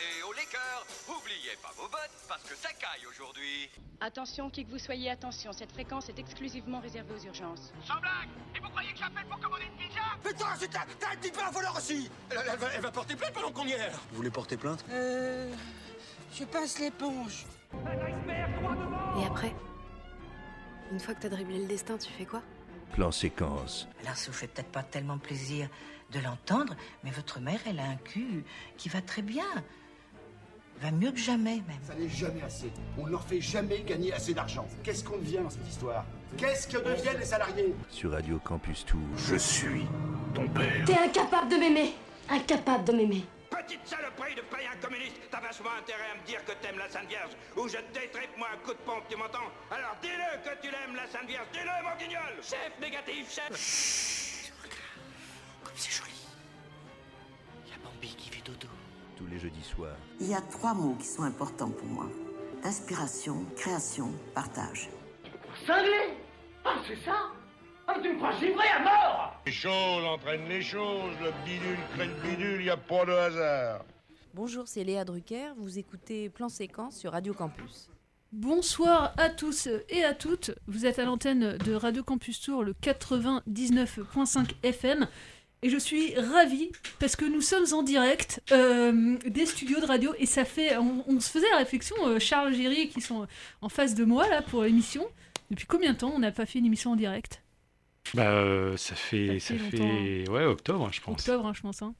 et au liqueur. Oubliez pas vos bottes parce que ça caille aujourd'hui. Attention, qui que vous soyez, attention, cette fréquence est exclusivement réservée aux urgences. Sans blague Et vous croyez que j'appelle pour commander une pizza Putain, c'est un, t'as un petit peu un voleur aussi elle, elle va, elle va porter plainte pendant qu'on y est Vous voulez porter plainte? Euh. Je passe l'éponge. Et après Une fois que t'as dribblé le destin, tu fais quoi? Plan séquence. Alors, ça vous fait peut-être pas tellement plaisir de l'entendre, mais votre mère, elle a un cul qui va très bien. Va mieux que jamais, même. Ça n'est jamais assez. On ne leur fait jamais gagner assez d'argent. Qu'est-ce qu'on devient dans cette histoire? Qu'est-ce que deviennent les salariés? Sur Radio Campus Tour. Je suis ton père. T'es incapable de m'aimer Incapable de m'aimer Petite saloperie de païen communiste T'as vachement intérêt à me dire que t'aimes la Sainte Vierge ou je te détripe moi un coup de pompe, tu m'entends? Alors dis-le que tu l'aimes la Sainte Vierge, dis-le mon guignol Chef négatif, chef Comme c'est joli. Il y a Bambi qui fait dodo. Tous les jeudis soirs. Il y a trois mots qui sont importants pour moi. Inspiration, création, partage. Cinglé? Ah, c'est ça Ah, tu me crois givré à mort Les choses entraînent les choses, le bidule crée le bidule, y a pas de hasard. Bonjour, c'est Léa Drucker. Vous écoutez Plan Séquence sur Radio Campus. Bonsoir à tous et à toutes. Vous êtes à l'antenne de Radio Campus Tour, le 99.5 FM. Et je suis ravie parce que nous sommes en direct euh, des studios de radio et ça fait. On, on se faisait la réflexion, euh, Charles Géry qui sont en face de moi là pour l'émission. Depuis combien de temps on n'a pas fait une émission en direct? Bah, euh, ça fait, Ça ça fait fait, ouais, octobre, je pense. Octobre, hein, je pense. hein.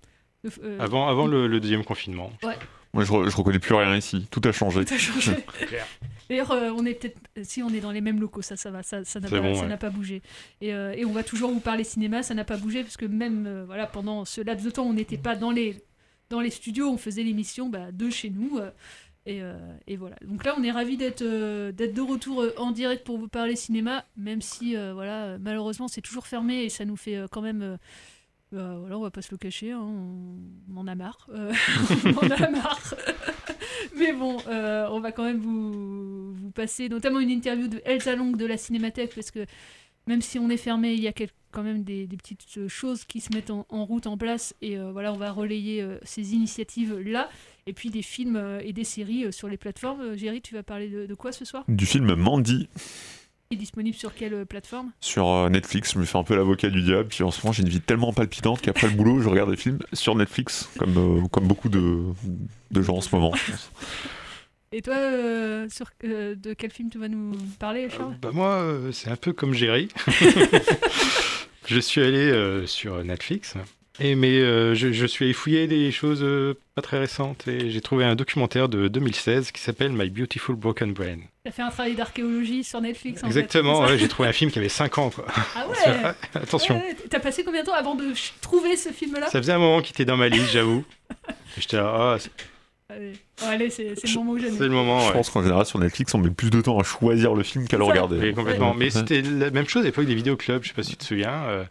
Euh, Avant, avant le, le deuxième confinement. Ouais. Moi, je, re- je reconnais plus rien ici. Tout a changé. Tout a changé. Claire. D'ailleurs, euh, on est peut-être. Si on est dans les mêmes locaux, ça, ça va, ça, ça n'a pas, bon, ça ouais. n'a pas bougé. Et, euh, et on va toujours vous parler cinéma, ça n'a pas bougé, parce que même euh, voilà, pendant ce laps de temps, on n'était pas dans les, dans les studios, on faisait l'émission bah, de chez nous. Euh, et, voilà. Donc là, on est ravis d'être euh, de retour euh, en direct pour vous parler cinéma, même si voilà, malheureusement, c'est toujours fermé et ça nous fait quand même. bah, voilà, on va pas se le cacher, hein, on, on en a marre. on en a marre. Mais bon, on va quand même vous, vous passer notamment une interview de Elsa Long de la Cinémathèque, parce que même si on est fermé, il y a quand même des, des petites euh, choses qui se mettent en, en route, en place, et euh, voilà, on va relayer euh, ces initiatives-là, et puis des films euh, et des séries sur les plateformes. Géry, tu vas parler de, de quoi ce soir? Du film Mandy Il est disponible sur quelle plateforme? Sur Netflix. Je me fais un peu l'avocat du diable. Puis en ce moment, j'ai une vie tellement palpitante qu'après le boulot, je regarde des films sur Netflix, comme, comme beaucoup de, de gens en ce moment. Et toi, euh, sur, euh, de quel film tu vas nous parler, Charles Bah, moi, euh, c'est un peu comme Jerry. je suis allé euh, sur Netflix. Et mais euh, je, je suis allé fouiller des choses euh, pas très récentes et j'ai trouvé un documentaire de 2016 qui s'appelle My Beautiful Broken Brain. T'as fait un travail d'archéologie sur Netflix en Exactement, ouais, j'ai trouvé un film qui avait 5 ans. Quoi. Ah ouais Attention. Ouais, T'as passé combien de temps avant de trouver ce film-là? Ça faisait un moment qu'il était dans ma liste, j'avoue. J'étais là, c'est Allez, Bon, allez, c'est c'est le moment où c'est le j'aime. moment. Je ouais. pense qu'en général, sur Netflix, on met plus de temps à choisir le film qu'à le regarder. Oui, complètement. Mais c'était la même chose à l'époque des vidéoclubs, je sais pas si tu te souviens. euh,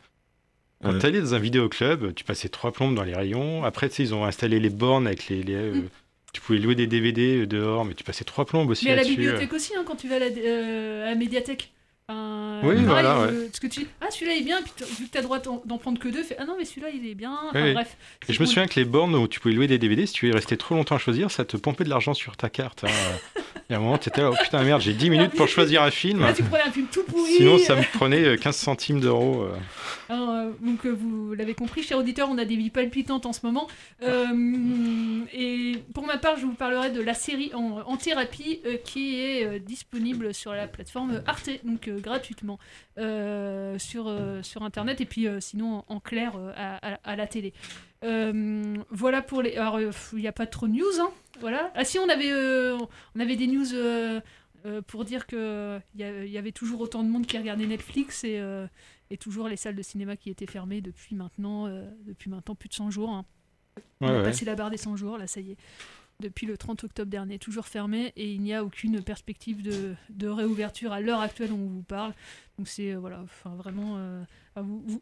Quand Ouais. t'allais dans un vidéoclub, tu passais trois plombes dans les rayons. Après, tu sais, ils ont installé les bornes avec les. les, euh, Mm. Tu pouvais louer des DVD dehors, mais tu passais trois plombes aussi Mais à la bibliothèque aussi, hein, quand tu vas à la, euh, à la médiathèque. Enfin, Oui, pareil, voilà, euh, parce que tu dis, ah celui-là est bien, puis vu que t'as droit d'en prendre que deux, fais, ah non mais celui-là il est bien. Enfin, Oui. bref. Et je me souviens que les bornes où tu pouvais louer des DVD, si tu restais trop longtemps à choisir, ça te pompait de l'argent sur ta carte. hein. Il y a un moment, t'étais là, oh putain, merde, j'ai 10 minutes pour choisir un film. Là tu prenais un film tout pourri. Sinon, ça me prenait euh, 15 centimes d'euros. euh. Alors, euh, donc euh, vous l'avez compris, chers auditeurs, on a des vies palpitantes en ce moment. Euh, et pour ma part, je vous parlerai de la série en, en thérapie euh, qui est euh, disponible sur la plateforme Arte, donc euh, gratuitement euh, sur, euh, sur Internet et puis sinon en, en clair à, à- à la télé. Voilà pour les. Alors, il n'y a pas trop de news, hein, voilà. Ah si, on avait, on avait des news. pour dire que il y, y avait toujours autant de monde qui regardait Netflix et, euh, et toujours les salles de cinéma qui étaient fermées depuis maintenant, euh, depuis maintenant plus de 100 jours. hein. On a ouais. passé la barre des 100 jours, là ça y est. Depuis le 30 octobre dernier, toujours fermé et il n'y a aucune perspective de, réouverture à l'heure actuelle où on vous parle. Donc c'est euh, voilà, enfin vraiment, euh,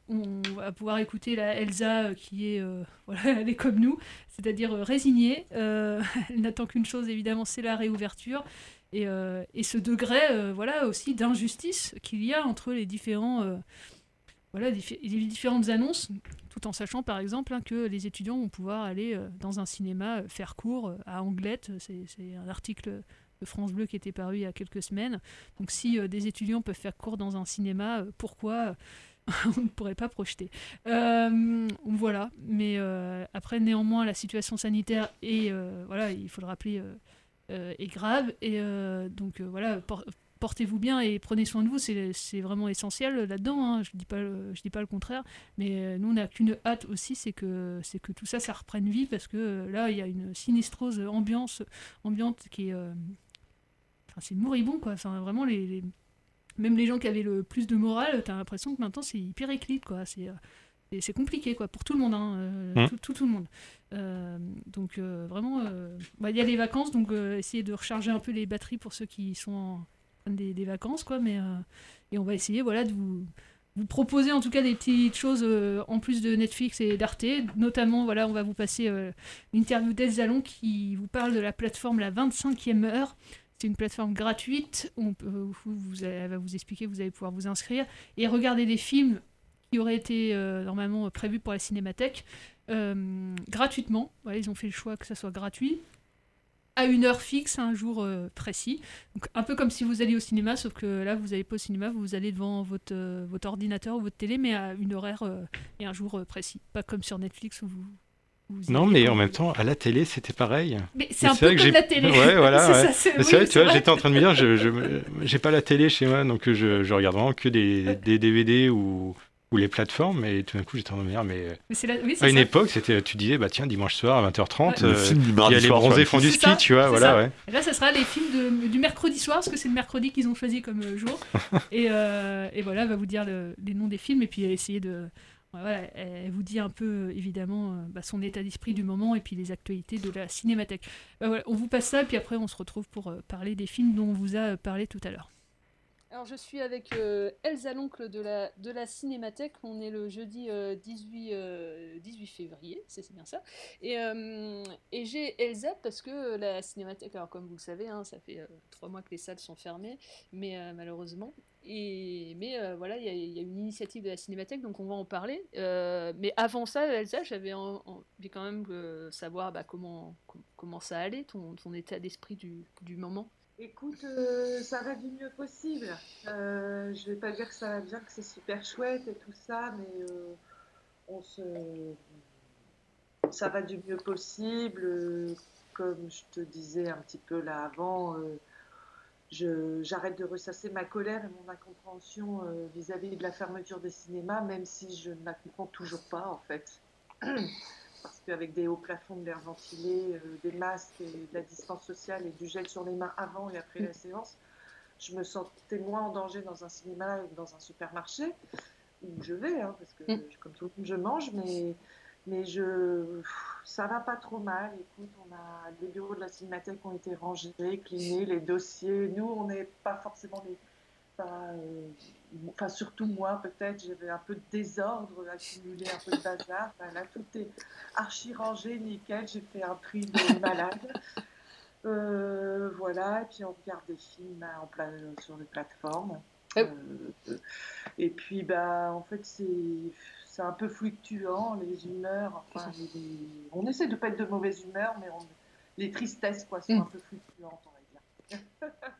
on va pouvoir écouter la Elsa euh, qui est, voilà, elle est comme nous, c'est-à-dire résignée. Elle n'attend qu'une chose évidemment, c'est la réouverture. Et, et ce degré, voilà, aussi d'injustice qu'il y a entre les différents, voilà, eu différentes annonces, tout en sachant par exemple hein, que les étudiants vont pouvoir aller euh, dans un cinéma euh, faire cours euh, à Anglette. C'est un article de France Bleu qui était paru il y a quelques semaines. Donc si des étudiants peuvent faire cours dans un cinéma, pourquoi on ne pourrait pas projeter? Voilà, mais après néanmoins la situation sanitaire est, il faut le rappeler, est grave. Por- Portez-vous bien et prenez soin de vous, c'est vraiment essentiel là-dedans. hein, Je dis pas, je dis pas le contraire, mais euh, nous on n'a qu'une hâte aussi, c'est que que tout ça, ça reprenne vie parce que euh, là il y a une sinistrose ambiance, ambiante qui est, euh, enfin c'est moribond quoi. Enfin vraiment les, les- même les gens qui avaient le plus de morale, t'as l'impression que maintenant c'est hyper éclite quoi. C'est et c'est compliqué quoi pour tout le monde, hein, euh, Mm. tout, tout, tout le monde. Euh, donc euh, vraiment, bah, il y a les vacances, donc essayer de recharger un peu les batteries pour ceux qui sont en, des, vacances quoi. Mais euh, et on va essayer voilà de vous proposer en tout cas des petites choses euh, en plus de Netflix et d'Arte. Notamment, voilà, on va vous passer euh, l'interview d'Elsa Zalon qui vous parle de la plateforme La 25e heure. C'est une plateforme gratuite. On vous, elle va vous expliquer, vous allez pouvoir vous inscrire et regarder des films qui auraient été euh, normalement prévus pour la cinémathèque euh, gratuitement. Voilà, ils ont fait le choix que ça soit gratuit à une heure fixe, un jour euh, précis. Donc un peu comme si vous alliez au cinéma, sauf que là vous n'allez pas au cinéma, vous allez devant votre, euh, votre ordinateur ou votre télé, mais à une horaire euh, et un jour précis. Pas comme sur Netflix où vous... Non, mais en même temps, à la télé, c'était pareil. Mais c'est un peu vrai que comme j'ai- la télé. Ouais, voilà. C'est ouais. oui, vrai, tu vois, j'étais en train de me dire, je, je j'ai pas la télé chez moi, donc je, je regarde vraiment que des, des DVD ou, ou les plateformes, et tout d'un coup, j'étais en train de me dire, mais. Mais c'est la- oui, c'est à une ça. époque, c'était, tu disais, bah tiens, dimanche soir à 20h30, Ouais. Mardi il y a les bronzés M6. font du ski, ça, tu vois, voilà, ça. ouais. Et là, ça sera les films de- du mercredi soir, parce que c'est le mercredi qu'ils ont choisi comme euh, jour. et, euh, et voilà, elle va vous dire le- les noms des films et puis essayer de. Voilà, elle vous dit un peu, euh, évidemment, euh, bah, son état d'esprit du moment et puis les actualités de la cinémathèque. Bah, voilà, on vous passe ça, puis après, on se retrouve pour euh, parler des films dont on vous a euh, parlé tout à l'heure. Alors, je suis avec euh, Elsa, l'oncle de la, de la Cinémathèque. On est le jeudi euh, 18, euh, 18 février, c'est bien ça. Et, euh, et j'ai Elsa parce que la Cinémathèque, alors comme vous le savez, hein, ça fait euh, trois mois que les salles sont fermées, mais euh, malheureusement. Et, mais euh, voilà, il y, a- une initiative de la Cinémathèque, donc on va en parler. Euh, mais avant ça, Elsa, j'avais en- envie quand même de savoir bah, comment, com- comment ça allait, ton, ton état d'esprit du, du moment. Écoute, euh, ça va du mieux possible. Euh, je vais pas dire que ça va bien, que c'est super chouette et tout ça, mais euh, ça va du mieux possible. Comme je te disais un petit peu là avant, euh, j'arrête de ressasser ma colère et mon incompréhension vis-à-vis de la fermeture des cinémas, même si je ne la comprends toujours pas en fait. Parce qu'avec des hauts plafonds de l'air ventilé, euh, des masques et de la distance sociale et du gel sur les mains avant et après la séance, je me sentais moins en danger dans un cinéma que dans un supermarché où je vais, hein, parce que Mm. comme tout le monde, je mange, mais, mais je, ça va pas trop mal. Écoute, on a, les bureaux de la cinémathèque ont été rangés, clinés, les dossiers. Nous, on n'est pas forcément les. pas, euh, enfin, surtout moi, peut-être, j'avais un peu de désordre, accumulé un peu de bazar. Enfin, là, tout est archi rangé, nickel. J'ai fait un tri de malade. Euh, voilà, et puis on regarde des films hein, en plein, sur les plateformes. Euh, et puis, bah, en fait, c'est un peu fluctuant, les humeurs. Enfin, les- on essaie de pas être de mauvaise humeur, mais on- les tristesses, quoi, sont Mm. un peu fluctuantes.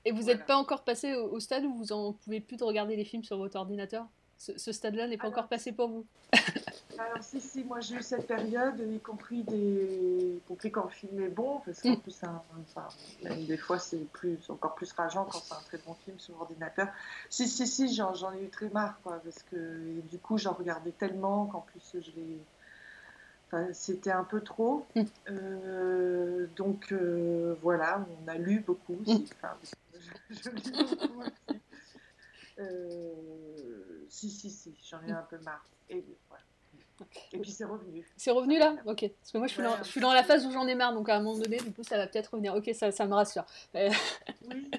Et vous n'êtes pas encore passé au, au stade où vous en pouvez plus de regarder les films sur votre ordinateur? Ce, ce stade-là n'est pas encore passé pour vous? Alors si, si, moi j'ai eu cette période, y compris, des... y compris quand le film est bon, parce qu'en Mm. plus, un- enfin, même des fois c'est plus, encore plus rageant quand c'est un très bon film sur ordinateur. Si, si, si, j'en ai eu très marre, quoi, parce que du coup j'en regardais tellement qu'en plus je l'ai... Enfin, c'était un peu trop. Euh, donc euh, voilà, on a lu beaucoup aussi. Enfin, je, je lis beaucoup aussi. Euh, si, si, si, j'en ai un peu marre. Et voilà. Et puis c'est revenu. C'est revenu là Ok. Parce que moi, je suis, dans, je suis dans la phase où j'en ai marre, donc à un moment donné, du coup, ça va peut-être revenir. Ok, ça, ça me rassure. Euh, Oui,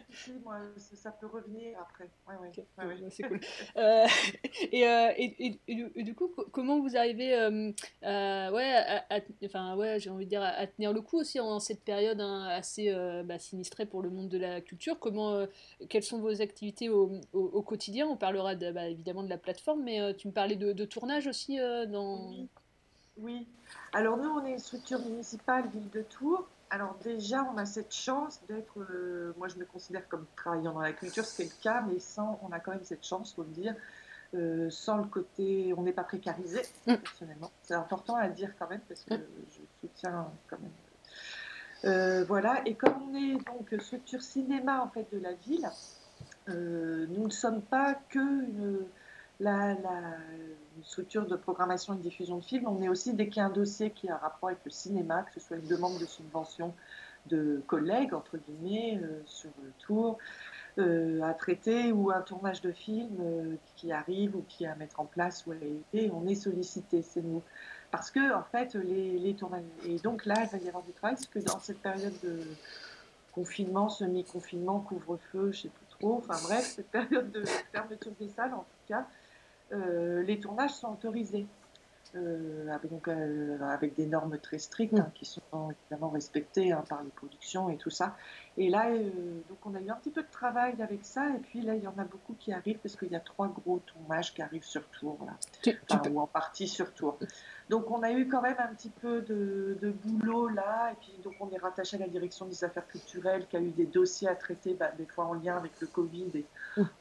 moi, ça peut revenir après. Ouais, ouais. Ouais, ouais. c'est cool. Euh, et, euh, et, et- et du- coup, co- comment vous arrivez euh, à- ouais, à, à- enfin, ouais, j'ai envie de dire, à, à tenir le coup aussi en cette période hein, assez bah, sinistrée pour le monde de la culture? Comment, Quelles sont vos activités au, au- au quotidien? On parlera de, bah, évidemment de la plateforme, mais tu me parlais de, de tournage aussi Oui. Alors nous, on est une structure municipale, ville de Tours. Alors déjà, on a cette chance d'être, euh, moi je me considère comme travaillant dans la culture, ce qui est le cas, mais sans, on a quand même cette chance, faut le dire, euh, sans le côté, on n'est pas précarisé, personnellement. C'est important à dire quand même, parce que je soutiens quand même. Euh, voilà, et comme on est donc structure cinéma en fait de la ville, nous ne sommes pas que une, la, la- structure de programmation et de diffusion de films, on est aussi dès qu'il y a un dossier qui a un rapport avec le cinéma, que ce soit une demande de subvention de collègues, entre guillemets, euh, sur le tour, euh, à traiter ou un tournage de film euh, qui arrive ou qui est à mettre en place ou à été, on est sollicité, c'est nous. Parce que, en fait, les, les tournages. Et donc là, il va y avoir du travail, parce que dans cette période de confinement, semi-confinement, couvre-feu, je sais plus trop, enfin bref, cette période de fermeture des salles, en tout cas, les tournages sont autorisés. Euh, avec, donc, euh, avec des normes très strictes hein, qui sont évidemment respectées hein, par les productions et tout ça. Et là, euh, donc on a eu un petit peu de travail avec ça, et puis là, il y en a beaucoup qui arrivent parce qu'il y a trois gros tournages qui arrivent sur Tours, là. Enfin, ou en partie sur Tours. Donc on a eu quand même un petit peu de, de boulot là, et puis donc on est rattaché à la direction des affaires culturelles qui a eu des dossiers à traiter, bah, des fois en lien avec le Covid, et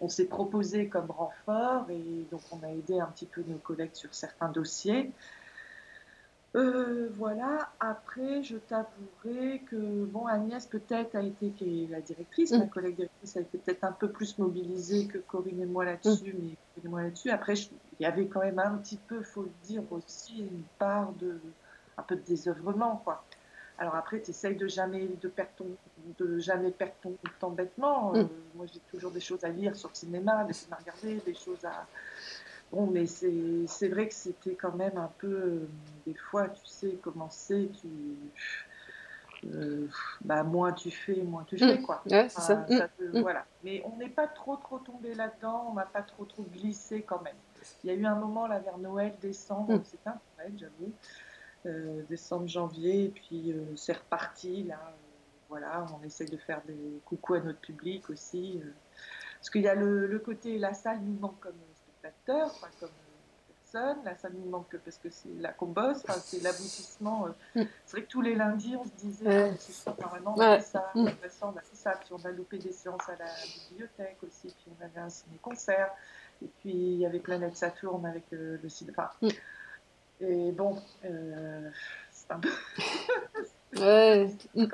on s'est proposé comme renfort, et donc on a aidé un petit peu nos collègues sur certains dossiers. Euh, voilà, après, je t'avouerai que, bon, Agnès peut-être a été, qui est la directrice, ma collègue directrice a été peut-être un peu plus mobilisée que Corinne et moi là-dessus, mais Corinne et moi là-dessus. Après, je- il y avait quand même un petit peu, faut le dire aussi, une part de, un peu de désœuvrement, quoi. Alors après, tu essayes de jamais, de perdre ton, de jamais perdre ton temps bêtement. Euh, Mm. moi, j'ai toujours des choses à lire sur le cinéma, des films à regarder, des choses à, Bon, mais c'est vrai que c'était quand même un peu, euh, des fois, tu sais comment c'est, tu, euh, bah, moins tu fais, moins tu fais, Mm. quoi. Ouais, c'est ça. Enfin, Mm. te- Mm. Voilà. Mais on n'est pas trop, trop tombé là-dedans, on n'a pas trop, trop glissé quand même. Il y a eu un moment là vers Noël, décembre, Mm. c'était un peu Noël, j'avoue. Euh, décembre, janvier, et puis euh, c'est reparti là. euh, voilà, on essaie de faire des coucou à notre public aussi. parce qu'il y a le, le côté, la salle nous manque comme spectateur, enfin, comme personne. La salle nous manque parce que c'est là qu'on bosse, enfin, c'est l'aboutissement. euh. C'est vrai que tous les lundis, on se disait, ah, ce soir, normalement, on fait ça, on fait ça, on a fait ça. Puis on a loupé des séances à la bibliothèque aussi, puis on avait un ciné-concert. Et puis il y avait Planète Saturne avec euh, le cinéma. Enfin, Mm. Et bon, euh, c'est un peu. Ouais.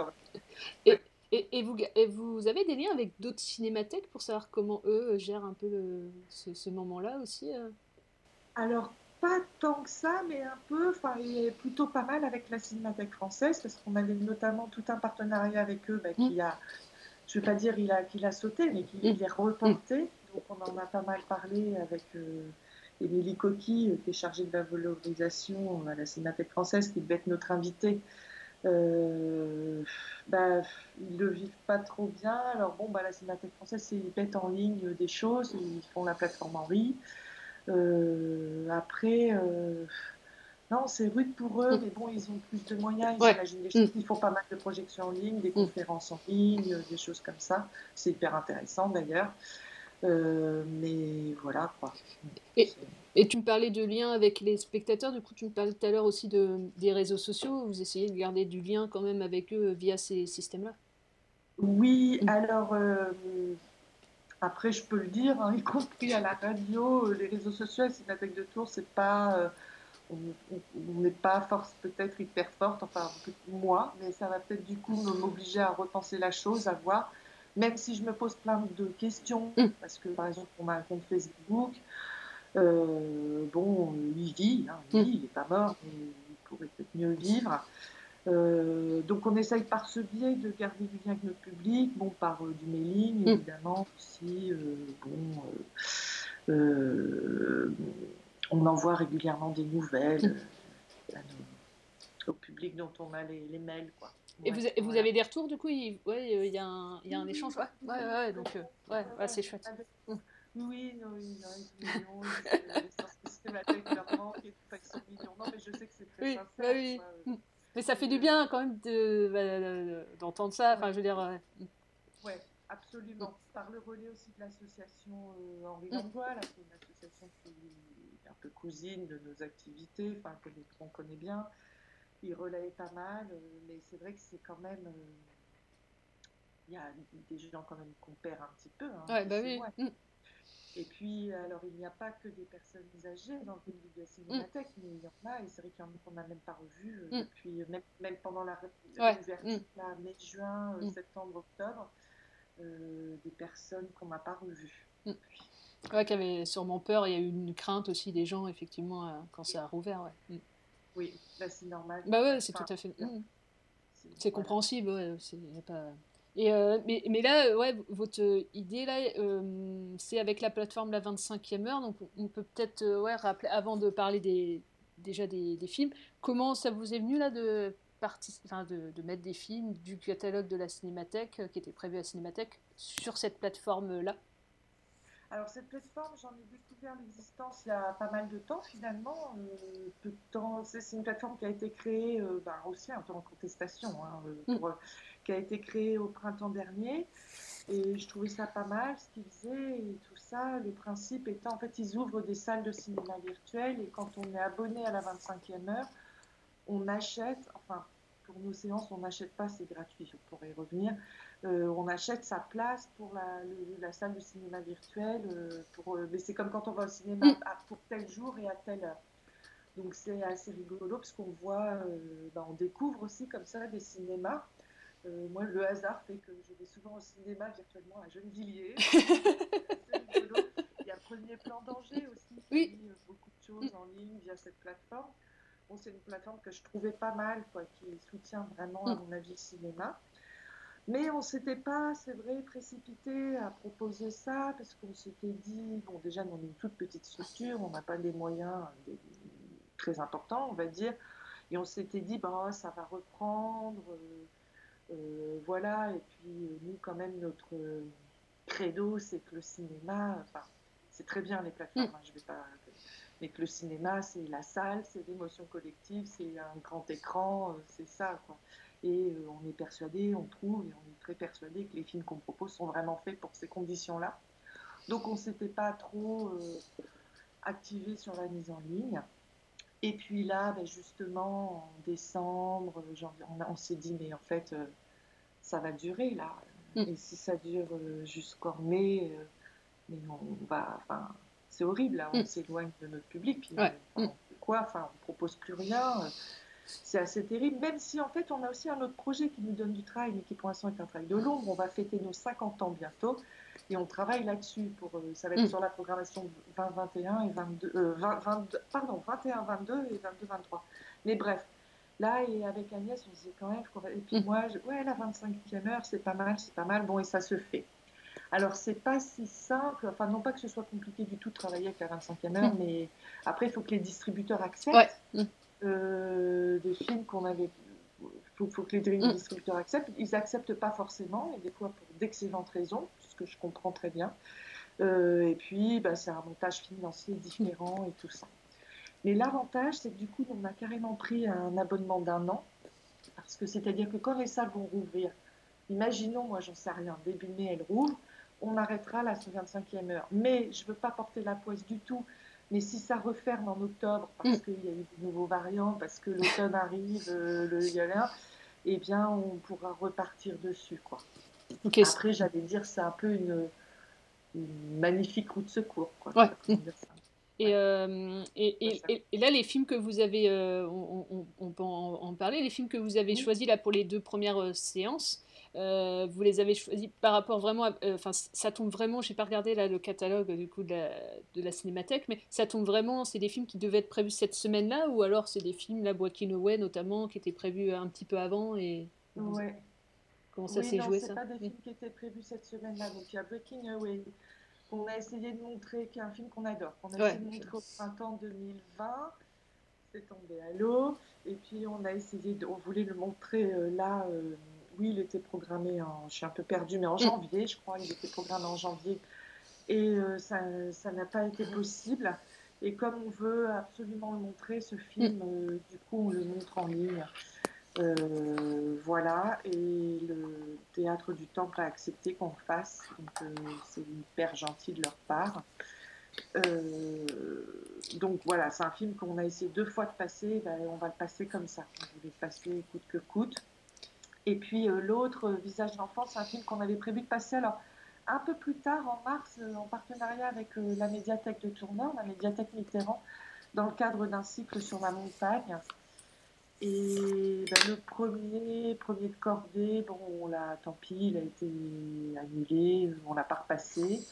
Et, et, et vous, et vous avez des liens avec d'autres cinémathèques pour savoir comment eux gèrent un peu le- ce, ce moment-là aussi euh? Alors, pas tant que ça, mais un peu, enfin, il est plutôt pas mal avec la Cinémathèque française, parce qu'on avait notamment tout un partenariat avec eux bah, qui a, je ne vais pas dire il a, qu'il a sauté, mais qui il est reporté. Donc, on en a pas mal parlé avec euh, Émilie Coqui, euh, qui est chargée de la valorisation à la Cinémathèque française, qui devait être notre invitée. Euh, bah, ils le vivent pas trop bien. Alors bon, bah, la Cinémathèque française, c'est- ils mettent en ligne des choses, ils font la plateforme Henri. Euh, après, euh, non, c'est rude pour eux, mais bon, ils ont plus de moyens, ils Ouais. imaginent des choses, ils font pas mal de projections en ligne, des conférences en ligne, des choses comme ça. C'est hyper intéressant d'ailleurs. Euh, mais voilà quoi. Et, et tu me parlais de lien avec les spectateurs, du coup tu me parlais tout à l'heure aussi de, des réseaux sociaux, vous essayez de garder du lien quand même avec eux via ces systèmes-là? Oui, alors euh, après je peux le dire, hein, y compris à la radio, les réseaux sociaux, c'est une attaque de tour, c'est pas, euh, on n'est pas force peut-être hyper forte, enfin moi, mais ça va peut-être du coup m'obliger à repenser la chose, à voir, même si je me pose plein de questions, parce que par exemple on a un compte Facebook, euh, bon, il vit, hein, il vit, il n'est pas mort, mais il pourrait peut-être mieux vivre. Euh, donc on essaye par ce biais de garder du lien avec notre public, bon par euh, du mailing évidemment aussi, euh, bon, euh, euh, on envoie régulièrement des nouvelles euh, à nos- au public dont on a les, les mails. Quoi. Et Ouais, vous, et vous voilà. avez des retours du coup Il ouais, euh, il y, a un- il y a un échange Ouais, ouais, ouais, ouais, donc euh, ouais, c'est chouette. Mm. Oui, non, mignons, ils- euh, les sens systématiques leur manque et tout, enfin, ils sont mignons. Non, mais je sais que c'est très Oui, sincère. bah oui. quoi. Mm. Mais ça fait du bien quand même de- bah, de- d'entendre ça. Enfin, je veux dire. ouais. Mm. Ouais, absolument. Par le relais aussi de l'association euh, Henri Mm. Langlois, là, qui est une association qui est un peu cousine de nos activités, enfin, qu'on connaît bien. Il relaye pas mal, euh, mais c'est vrai que c'est quand même. euh, Il y a des gens quand même qu'on perd un petit peu. hein, Ouais, bah oui. Mm. Et puis, alors, il n'y a pas que des personnes âgées dans le de la cinémathèque, mais il y en a, et c'est vrai qu'il y en a qu'on n'a même pas revu euh, Mm. depuis, même, même pendant la Ouais, réouverture, mm. là, mai, juin, Mm. septembre, octobre, euh, des personnes qu'on n'a pas revues. Ouais, qui avait sûrement peur. Il y a eu une crainte aussi des gens, effectivement, quand ça a rouvert. Ouais. Oui, là, c'est normal. Bah ouais, c'est Enfin, tout à fait. c'est- compréhensible, ouais, pas. Et euh, mais, mais là, euh, ouais, votre idée là, euh, c'est avec la plateforme La 25e heure, donc on peut peut-être euh, ouais, rappeler avant de parler des déjà des, des films, comment ça vous est venu là de enfin, de, de mettre des films du catalogue de la Cinémathèque qui était prévu à la Cinémathèque sur cette plateforme là. Alors cette plateforme, j'en ai découvert l'existence il y a pas mal de temps finalement. euh, peu de temps, c'est une plateforme qui a été créée euh, ben, aussi un peu en contestation, hein, euh, pour, euh, qui a été créée au printemps dernier. Et je trouvais ça pas mal ce qu'ils faisaient et tout ça. Le principe étant, en fait, ils ouvrent des salles de cinéma virtuelles et quand on est abonné à la 25e heure, on achète, enfin pour nos séances, on n'achète pas, c'est gratuit, on pourrait y revenir. Euh, on achète sa place pour la, le- la salle de cinéma virtuelle. euh, pour, euh, mais c'est comme quand on va au cinéma à- pour tel jour et à telle heure. Donc c'est assez rigolo parce qu'on voit, euh, ben, on découvre aussi comme ça des cinémas. Moi, le hasard fait que je vais souvent au cinéma virtuellement à Gennevilliers. Il y a Premier Plan Danger aussi qui Oui. dit beaucoup de choses en ligne via cette plateforme. Bon, c'est une plateforme que je trouvais pas mal, quoi, qui soutient vraiment, à Mm. mon avis, le cinéma. Mais on s'était pas, c'est vrai, précipité à proposer ça parce qu'on s'était dit, bon, déjà, nous, on est une toute petite structure, on n'a pas des moyens des- très importants, on va dire. Et on s'était dit, bah, ça va reprendre, euh, euh, voilà. Et puis, euh, nous, quand même, notre credo, c'est que le cinéma, enfin, c'est très bien les plateformes, hein, je vais pas. Mais que le cinéma, c'est la salle, c'est l'émotion collective, c'est un grand écran, c'est ça, quoi. Et euh, on est persuadé, on trouve, et on est très persuadé que les films qu'on propose sont vraiment faits pour ces conditions-là. Donc on ne s'était pas trop euh, activé sur la mise en ligne. Et puis là, ben, justement, en décembre, janvier, on, on s'est dit, mais en fait, euh, ça va durer là. Et si ça dure euh, jusqu'en mai, euh, mais on va, enfin, c'est horrible là, on Mm. s'éloigne de notre public. puis, Ouais. euh, on fait quoi? Enfin, on propose plus rien. C'est assez terrible, même si en fait on a aussi un autre projet qui nous donne du travail, mais qui pour l'instant est un travail de l'ombre. On va fêter nos 50 ans bientôt et on travaille là-dessus. Pour, euh, ça va être Mm. sur la programmation 2021 et 22, euh, 20, 22 pardon, 21, 22 et 22, 23. Mais bref, là et avec Agnès, on se dit quand même, qu'on va- et puis Mm. moi, je- ouais, la 25e heure, c'est pas mal, c'est pas mal, bon, et ça se fait. Alors, c'est pas si simple, enfin, non pas que ce soit compliqué du tout de travailler avec la 25e heure, Mm. mais après, il faut que les distributeurs acceptent Ouais. Euh, des films qu'on avait. Il faut, faut que les Mm. distributeurs acceptent. Ils acceptent pas forcément, et des fois pour d'excellentes raisons, ce que je comprends très bien. Euh, et puis, bah, c'est un montage financier différent et tout ça. Mais l'avantage, c'est que du coup, on a carrément pris un abonnement d'un an, parce que c'est-à-dire que quand les salles vont rouvrir, imaginons, moi j'en sais rien, début mai, elles rouvrent, on arrêtera la 25e heure. Mais je ne veux pas porter la poisse du tout. Mais si ça referme en octobre, parce Mm. qu'il y a eu de nouveaux variants, parce que l'automne arrive, euh, le, il y a là, eh bien, on pourra repartir dessus, quoi. Ok. Après, j'allais dire, c'est un peu une, une magnifique route de secours, quoi. Ouais. Et, euh, et, et, et- là, les films que vous avez, euh, on, on- on peut en, en parler, les films que vous avez choisis là pour les deux premières euh, séances, euh, vous les avez choisis par rapport vraiment, à- euh, enfin, ça tombe vraiment, j'ai pas regardé là le catalogue du coup de la, de la cinémathèque, mais ça tombe vraiment, c'est des films qui devaient être prévus cette semaine-là, ou alors c'est des films, la Walking Away notamment, qui étaient prévus un petit peu avant et Ouais. comment ça oui, s'est non, joué c'est ça pas des films qui étaient prévus cette semaine-là. Donc il y a Breaking Away, qu'on a essayé de montrer, qui est un film qu'on adore, qu'on a Ouais. essayé de montrer au printemps 2020. C'est tombé à l'eau. Et puis on a essayé, de, on voulait le montrer euh, là. euh, oui, il était programmé en, je suis un peu perdue, mais en janvier, je crois, il était programmé en janvier. Et euh, ça ça n'a pas été possible. Et comme on veut absolument le montrer, ce film, euh, du coup, on le montre en ligne. Euh, voilà, et le théâtre du Temple a accepté qu'on le fasse, donc c'est hyper gentil de leur part. Donc voilà, c'est un film qu'on a essayé deux fois de passer, ben, on va le passer comme ça. On voulait le passer coûte que coûte. Et puis euh, l'autre, euh, Visage d'enfant, c'est un film qu'on avait prévu de passer alors un peu plus tard, en mars, euh, en partenariat avec la médiathèque de Tourneur, la médiathèque Mitterrand, dans le cadre d'un cycle sur la montagne. Et ben, le premier, premier de cordée, bon, on l'a, tant pis, il a été annulé, on l'a pas repassé.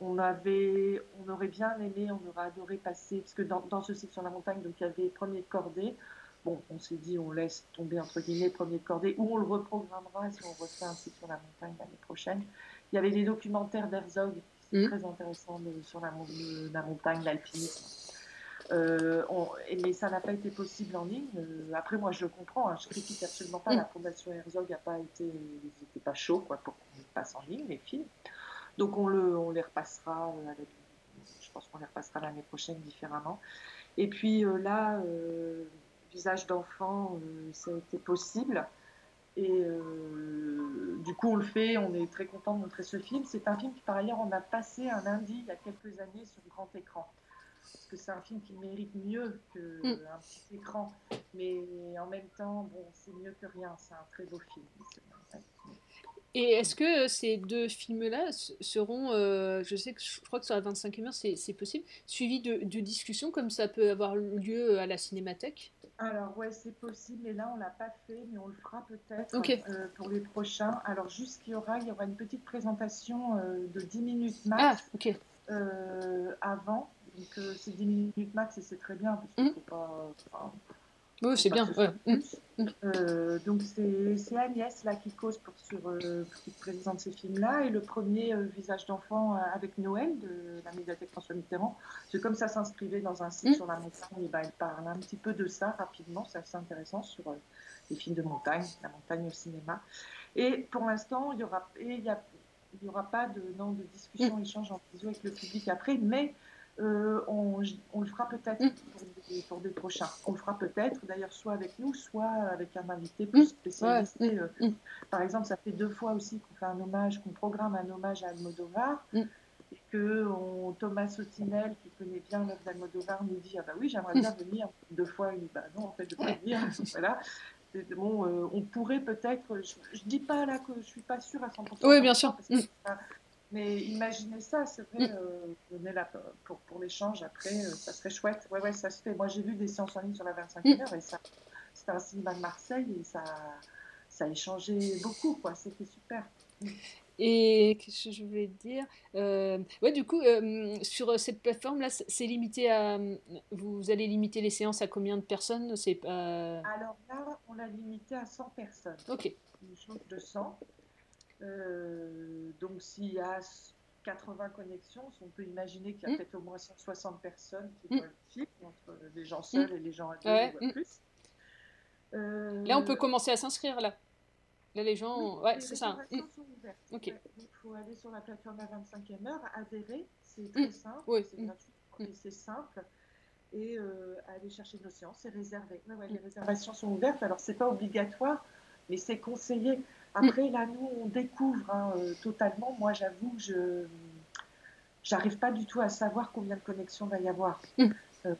On avait, on aurait bien aimé, on aurait adoré passer, parce que dans, dans ce cycle sur la montagne, donc il y avait premier de cordée. Bon, on s'est dit, on laisse tomber entre guillemets premier de cordée, ou on le reprogrammera si on refait un cycle sur la montagne l'année prochaine. Il y avait les documentaires d'Herzog, c'est très intéressant de- sur la, le- la montagne, l'alpinisme. Euh, mais ça n'a pas été possible en ligne. Euh, après, moi, je le comprends. hein, je critique absolument pas. La fondation Herzog n'a pas été, ils n'étaient pas chauds quoi pour qu'on passe en ligne les films. Donc on le, on les repassera. euh, avec- je pense qu'on les repassera l'année prochaine différemment. Et puis euh, là, euh, visage d'enfant, euh, ça a été possible. Et euh, du coup, on le fait. On est très content de montrer ce film. C'est un film qui, par ailleurs, on a passé un lundi il y a quelques années sur grand écran parce que c'est un film qui mérite mieux qu'un Mm. petit écran. Mais en même temps, bon, c'est mieux que rien. C'est un très beau film. Et est-ce que ces deux films-là seront, euh, je sais que je crois que sur la 25e heure c'est c'est possible, suivis de, de discussions comme ça peut avoir lieu à la cinémathèque? Alors, ouais, c'est possible, mais là, on l'a pas fait, mais on le fera peut-être euh, pour les prochains. Alors, juste qu'il y aura, il y aura une petite présentation euh, de 10 minutes Ah, max euh, avant. Donc, c'est 10 minutes max et c'est très bien, parce qu'il faut pas. enfin, Oui, c'est bien. ouais. soit plus. Euh, donc c'est Agnès là qui cause pour, sur, euh, qui présente ces films-là et le premier euh, Visage d'enfant euh, avec Noël de la médiathèque François Mitterrand. C'est comme ça s'inscrivait dans un site Mm. sur la montagne. Et ben, elle parle un petit peu de ça rapidement, c'est assez intéressant sur les films de montagne, la montagne au cinéma. Et pour l'instant, il y aura y a- il y aura pas de non de discussion, échange en visio avec le public après, mais euh, on, on le fera peut-être pour, des- pour des prochains. On le fera peut-être, d'ailleurs, soit avec nous, soit avec un invité plus spécialisé. euh. Par exemple, ça fait deux fois aussi qu'on fait un hommage, qu'on programme un hommage à Almodovar. Et que on- Thomas Sotinel, qui connaît bien l'œuvre d'Almodovar, nous dit Ah bah oui, j'aimerais bien venir deux fois. Il dit Bah non, en fait, je peux pas venir. voilà. Bon, euh, on pourrait peut-être, je, je dis pas là que je suis pas sûre à 100%. Oui, bien sûr. parce que mais imaginez ça, c'est vrai, euh, venez là pour, pour l'échange après, euh, ça serait chouette. Ouais, ouais, ça se fait. Moi, j'ai vu des séances en ligne sur la 25e heure et ça, c'était un cinéma de Marseille et ça, ça a échangé beaucoup, quoi. C'était super. Et qu'est-ce que je voulais dire Euh, Ouais, du coup, euh, sur cette plateforme-là, c'est limité à. Vous allez limiter les séances à combien de personnes? C'est. Alors là, on l'a limité à 100 personnes. Ok. Une chose de 100. Euh, donc, s'il y a 80 connexions, on peut imaginer qu'il y a Mm. peut-être au moins 160 personnes qui Mm. voient le film, entre les gens seuls et les gens à deux, Ouais, mm. plus. Euh, Là, on peut commencer à s'inscrire, là. Là, les gens. Oui, ouais, c'est ça. réservations sont ouvertes. Il faut aller sur la plateforme à 25e heure, adhérer, c'est très simple, Oui. c'est gratuit, et c'est simple. Et euh, aller chercher nos séances, c'est réservé. Ouais, ouais. Les réservations sont ouvertes, alors c'est pas obligatoire, mais c'est conseillé. Après, là, nous, on découvre hein, euh, totalement. Moi, j'avoue, je j'arrive pas du tout à savoir combien de connexions va y avoir.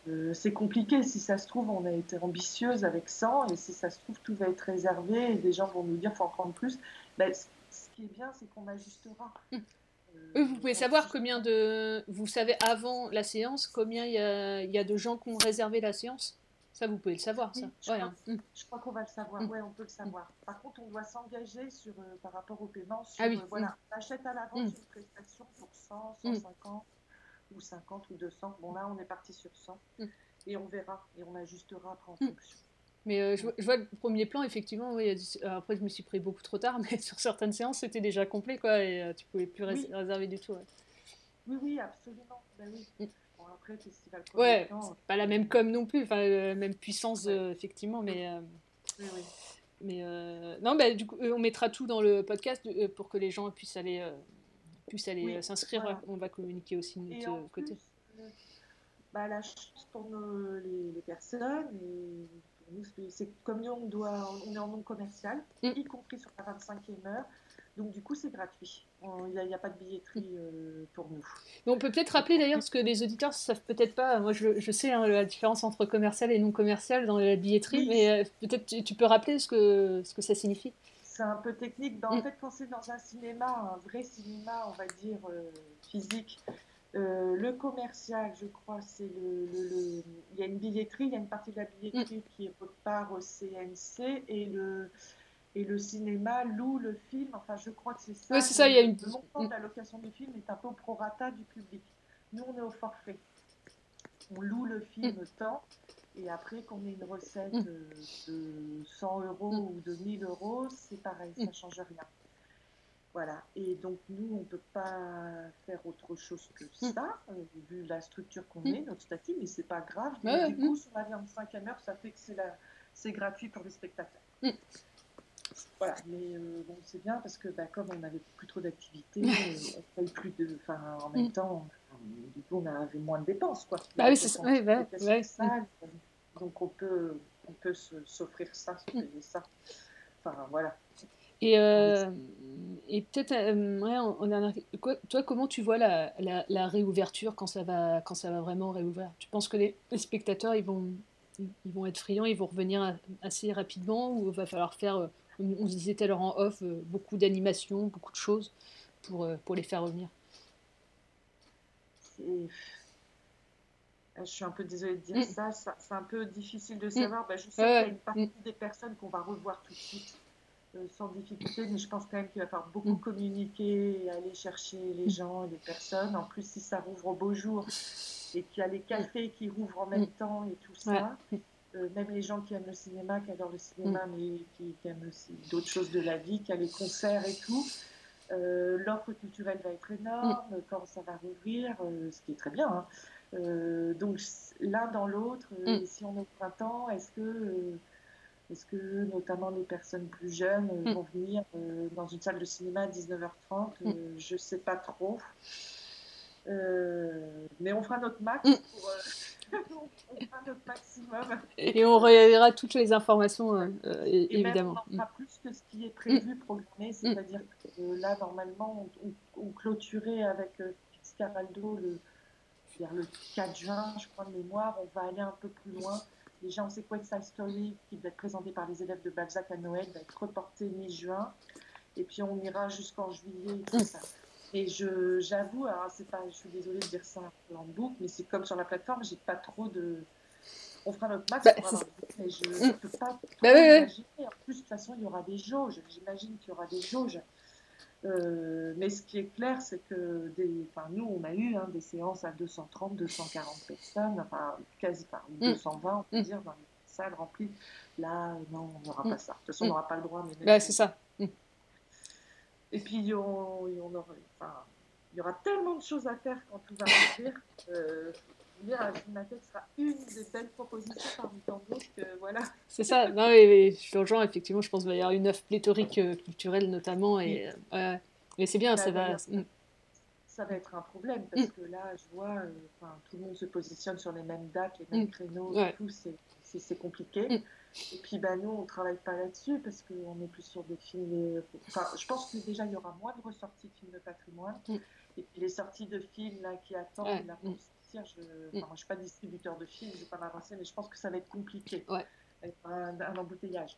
Euh, c'est compliqué. Si ça se trouve, on a été ambitieuse avec 100 et si ça se trouve, tout va être réservé et des gens vont nous dire faut en prendre plus. Ben, ce qui est bien, c'est qu'on ajustera. Oui, vous pouvez savoir combien de. Vous savez avant la séance combien il y a, il y a de gens qui ont réservé la séance? Ça, vous pouvez le savoir, ça. Oui, je Ouais, crois, hein. Mm. je crois qu'on va le savoir. Mm. Ouais, on peut le savoir. Par contre, on doit s'engager sur, euh, par rapport au paiement. Sur, Ah oui, euh, voilà, mm. on achète à l'avance Mm. une prestation pour 100, 150 ou 50 ou 200. Bon, là, on est parti sur 100 Mm. et on verra et on ajustera après en Mm. fonction. Mais euh, je, vois- je vois le premier plan, effectivement. oui, après, je me suis pris beaucoup trop tard, mais sur certaines séances, c'était déjà complet, quoi, et tu pouvais plus Oui. réserver du tout. ouais. Oui, oui, absolument. Ben oui. Après, festival Ouais, pas la même com non plus, enfin la même puissance euh, effectivement, mais. euh, Oui, oui. Mais euh, non, bah, du coup, euh, on mettra tout dans le podcast euh, pour que les gens puissent aller, euh, puissent aller Oui, euh, s'inscrire. voilà. On va communiquer aussi de notre euh, côté. plus, euh, bah, la chance pour nos- les, les personnes, et pour nous, c'est- c'est comme nous, on, doit, on est en non commercial, Mm. y compris sur la 25e heure. Donc, du coup, c'est gratuit. Il n'y a, pas de billetterie euh, pour nous. Mais on peut peut-être rappeler d'ailleurs, parce que les auditeurs ne savent peut-être pas, moi je, je sais hein, la différence entre commercial et non commercial dans la billetterie, Oui. mais euh, peut-être tu, tu peux rappeler ce que, ce que ça signifie? C'est un peu technique. Ben, En Mm. fait, quand c'est dans un cinéma, un vrai cinéma, on va dire euh, physique, euh, le commercial, je crois, c'est le, le- le- Il y a une billetterie, il y a une partie de la billetterie Mm. qui repart au CNC et le, et le cinéma loue le film. Enfin, je crois que c'est ça. Ouais, c'est ça, il y a une- Le montant Mm. de la location du film est un peu au prorata du public. Nous, on est au forfait. On loue le film tant. Et après, qu'on ait une recette Mm. euh, de 100 euros ou de 1000 euros, c'est pareil, ça Mm. ne change rien. Voilà. Et donc, nous, on ne peut pas faire autre chose que ça, euh, vu la structure qu'on Mm. est, notre statut, mais c'est pas grave. Mais du coup, sur la 25e heure, ça fait que c'est la... c'est gratuit pour les spectateurs. Voilà, mais euh, bon, c'est bien parce que bah, comme on n'avait plus trop d'activités, on paye plus de. Enfin, en même Mm. temps, du coup, on avait moins de dépenses, quoi. Bah oui, c'est ça, ouais. euh, Donc, on peut, on peut s'offrir ça, se Mm. payer ça. Enfin, voilà. Et, euh, et peut-être, euh, ouais, en- en dernière- quoi- toi, comment tu vois la, la, la réouverture quand ça va, quand ça va vraiment réouvrir? Tu penses que les, les spectateurs, ils vont, ils vont être friands, ils vont revenir assez rapidement ou il va falloir faire, euh, on se disait tout à l'heure en off, euh, beaucoup d'animations, beaucoup de choses pour, euh, pour les faire revenir? C'est- Je suis un peu désolée de dire Mm. ça, ça- c'est un peu difficile de savoir. Bah, je sais qu'il y a une partie Mm. des personnes qu'on va revoir tout de suite euh, sans difficulté, mais je pense quand même qu'il va falloir beaucoup communiquer et aller chercher les gens et les personnes. En plus, si ça rouvre au beau jour et qu'il y a les cafés qui rouvrent en même Mm. temps et tout ça, euh, même les gens qui aiment le cinéma, qui adorent le cinéma, mais qui, qui aiment aussi d'autres choses de la vie, qui a les concerts et tout. Euh, L'offre culturelle va être énorme quand ça va rouvrir, euh, ce qui est très bien. hein. Donc l'un dans l'autre, Mm. si on est au printemps, est-ce que, est-ce que notamment les personnes plus jeunes Mm. vont venir dans une salle de cinéma à 19h30 euh, Je ne sais pas trop. Mais on fera notre max Mm. pour, on fera notre maximum. Et on reverra toutes les informations, euh, euh, Et même évidemment. on en fera plus que ce qui est prévu, programmé, c'est-à-dire que euh, là, normalement, on, on- on clôturait avec euh, Fitzcarraldo le, vers le 4 juin, je crois, de mémoire. On va aller un peu plus loin. Déjà, on sait que West Side Story, qui va être présenté par les élèves de Balzac à Noël, va être reporté mi-juin. Et puis, on ira jusqu'en juillet et tout ça. Et je, j'avoue, alors c'est pas, je suis désolée de dire ça en boucle, mais c'est comme sur la plateforme, j'ai pas trop de. On fera notre max Bah, pour avoir mais je ne Mm. peux pas trop Bah imaginer. En plus, de toute façon, il y aura des jauges. J'imagine qu'il y aura des jauges. Euh, mais ce qui est clair, c'est que des, enfin, nous, on a eu hein, des séances à 230, 240 personnes, enfin, quasi Mm. 220, on peut Mm. dire, dans les salles remplies. Là, non, on n'aura Mm. pas ça. De toute façon, on Mm. n'aura pas le droit. Mais Bah, c'est ça. Mm. et puis, aura, enfin, il y aura tellement de choses à faire quand tout va rouvrir. Euh, la Cinémathèque sera une des belles propositions parmi tant d'autres voilà. C'est ça, non, mais, je effectivement, je pense qu'il va y avoir une offre pléthorique euh, culturelle notamment, et euh, mais c'est bien, Bah, ça va. mm. ça va être un problème parce que là, je vois, euh, tout le monde se positionne sur les mêmes dates, les mêmes Mm. créneaux Ouais. et tout, c'est compliqué. Et puis, bah, nous, on travaille pas là-dessus parce qu'on est plus sur des films. euh, Enfin, je pense que déjà, il y aura moins de ressorties de films de patrimoine. Mm. Et puis, les sorties de films là, qui attendent Ouais. là, pour Mm. sortir, je enfin, je suis pas distributeur de films, je vais pas m'avancer, mais je pense que ça va être compliqué. Ouais. Un, un embouteillage.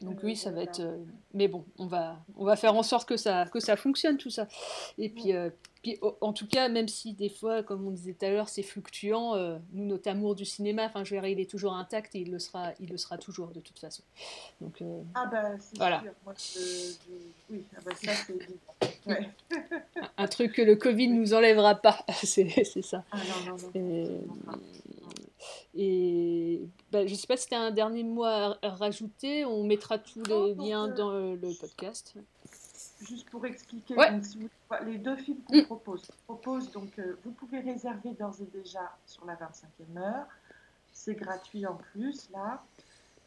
Donc Euh, oui, ça va être. euh, Mais bon, on va, on va faire en sorte que ça, que ça fonctionne tout ça. Et puis, euh, puis, o- en tout cas, même si des fois, comme on disait tout à l'heure, c'est fluctuant, euh, nous, notre amour du cinéma, enfin, je dirais, il est toujours intact et il le sera, il le sera toujours de toute façon. Donc, euh, Ah, c'est Voilà. sûr. Moi, je, je- Oui, ah ça, c'est évident. Ouais. un truc que le Covid nous enlèvera pas, c'est c'est ça. Ah, non, non, non. Et, et bah, je sais pas si tu as un dernier mot à, à rajouter, on mettra tous les liens dans le, le podcast. juste pour expliquer, Ouais. donc, si vous- les deux films qu'on propose. On propose donc, euh, vous pouvez réserver d'ores et déjà sur la 25e heure. C'est gratuit en plus là.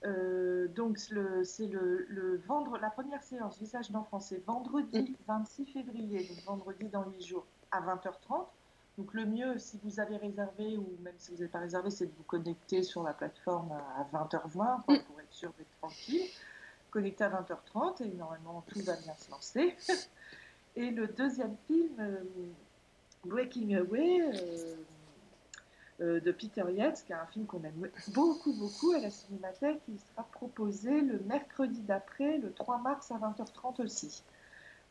Euh, donc c'est le, le vendre la première séance Visage d'enfant, c'est vendredi 26 février, donc vendredi dans 8 jours à 20h30. Donc le mieux, si vous avez réservé ou même si vous n'avez pas réservé, c'est de vous connecter sur la plateforme à 20h20 quoi, pour être sûr d'être tranquille. Connecté à 20h30 et normalement tout va bien se lancer. Et le deuxième film, euh, Breaking Away, euh, euh, de Peter Yates, qui est un film qu'on aime beaucoup, beaucoup à la Cinémathèque. Il sera proposé le mercredi d'après, le 3 mars à 20h30 aussi.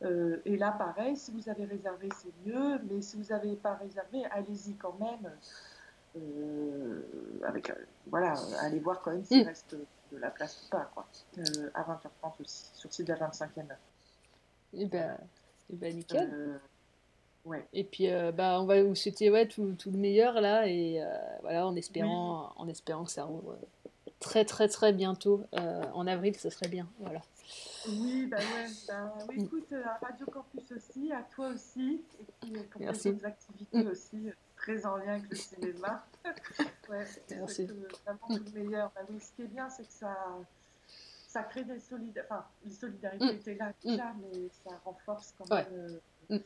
Euh, et là, pareil, si vous avez réservé, c'est mieux, mais si vous n'avez pas réservé, allez-y quand même. Euh, avec, euh, voilà, allez voir quand même s'il Mm. reste de la place ou pas, quoi. À 20h30 aussi, sur le site de la 25e heure. Et ben, et ben nickel. Ouais. Et puis, bah, on va vous souhaiter ouais, tout, tout le meilleur là, et voilà, en espérant, en espérant que ça rouvre très très très bientôt. En avril, ce serait bien. Voilà. Oui, bah ouais, bah, oui, écoute, euh, à Radio Campus aussi, à toi aussi, et puis euh, pour Merci. tes autres activités aussi, euh, très en lien avec le cinéma. ouais, Merci. c'est, euh, vraiment le meilleur. Bah oui, ce qui est bien, c'est que ça, ça crée des solidarités, enfin, les solidarités Mm. étaient là Mm. déjà, mais ça renforce quand Ouais. même euh,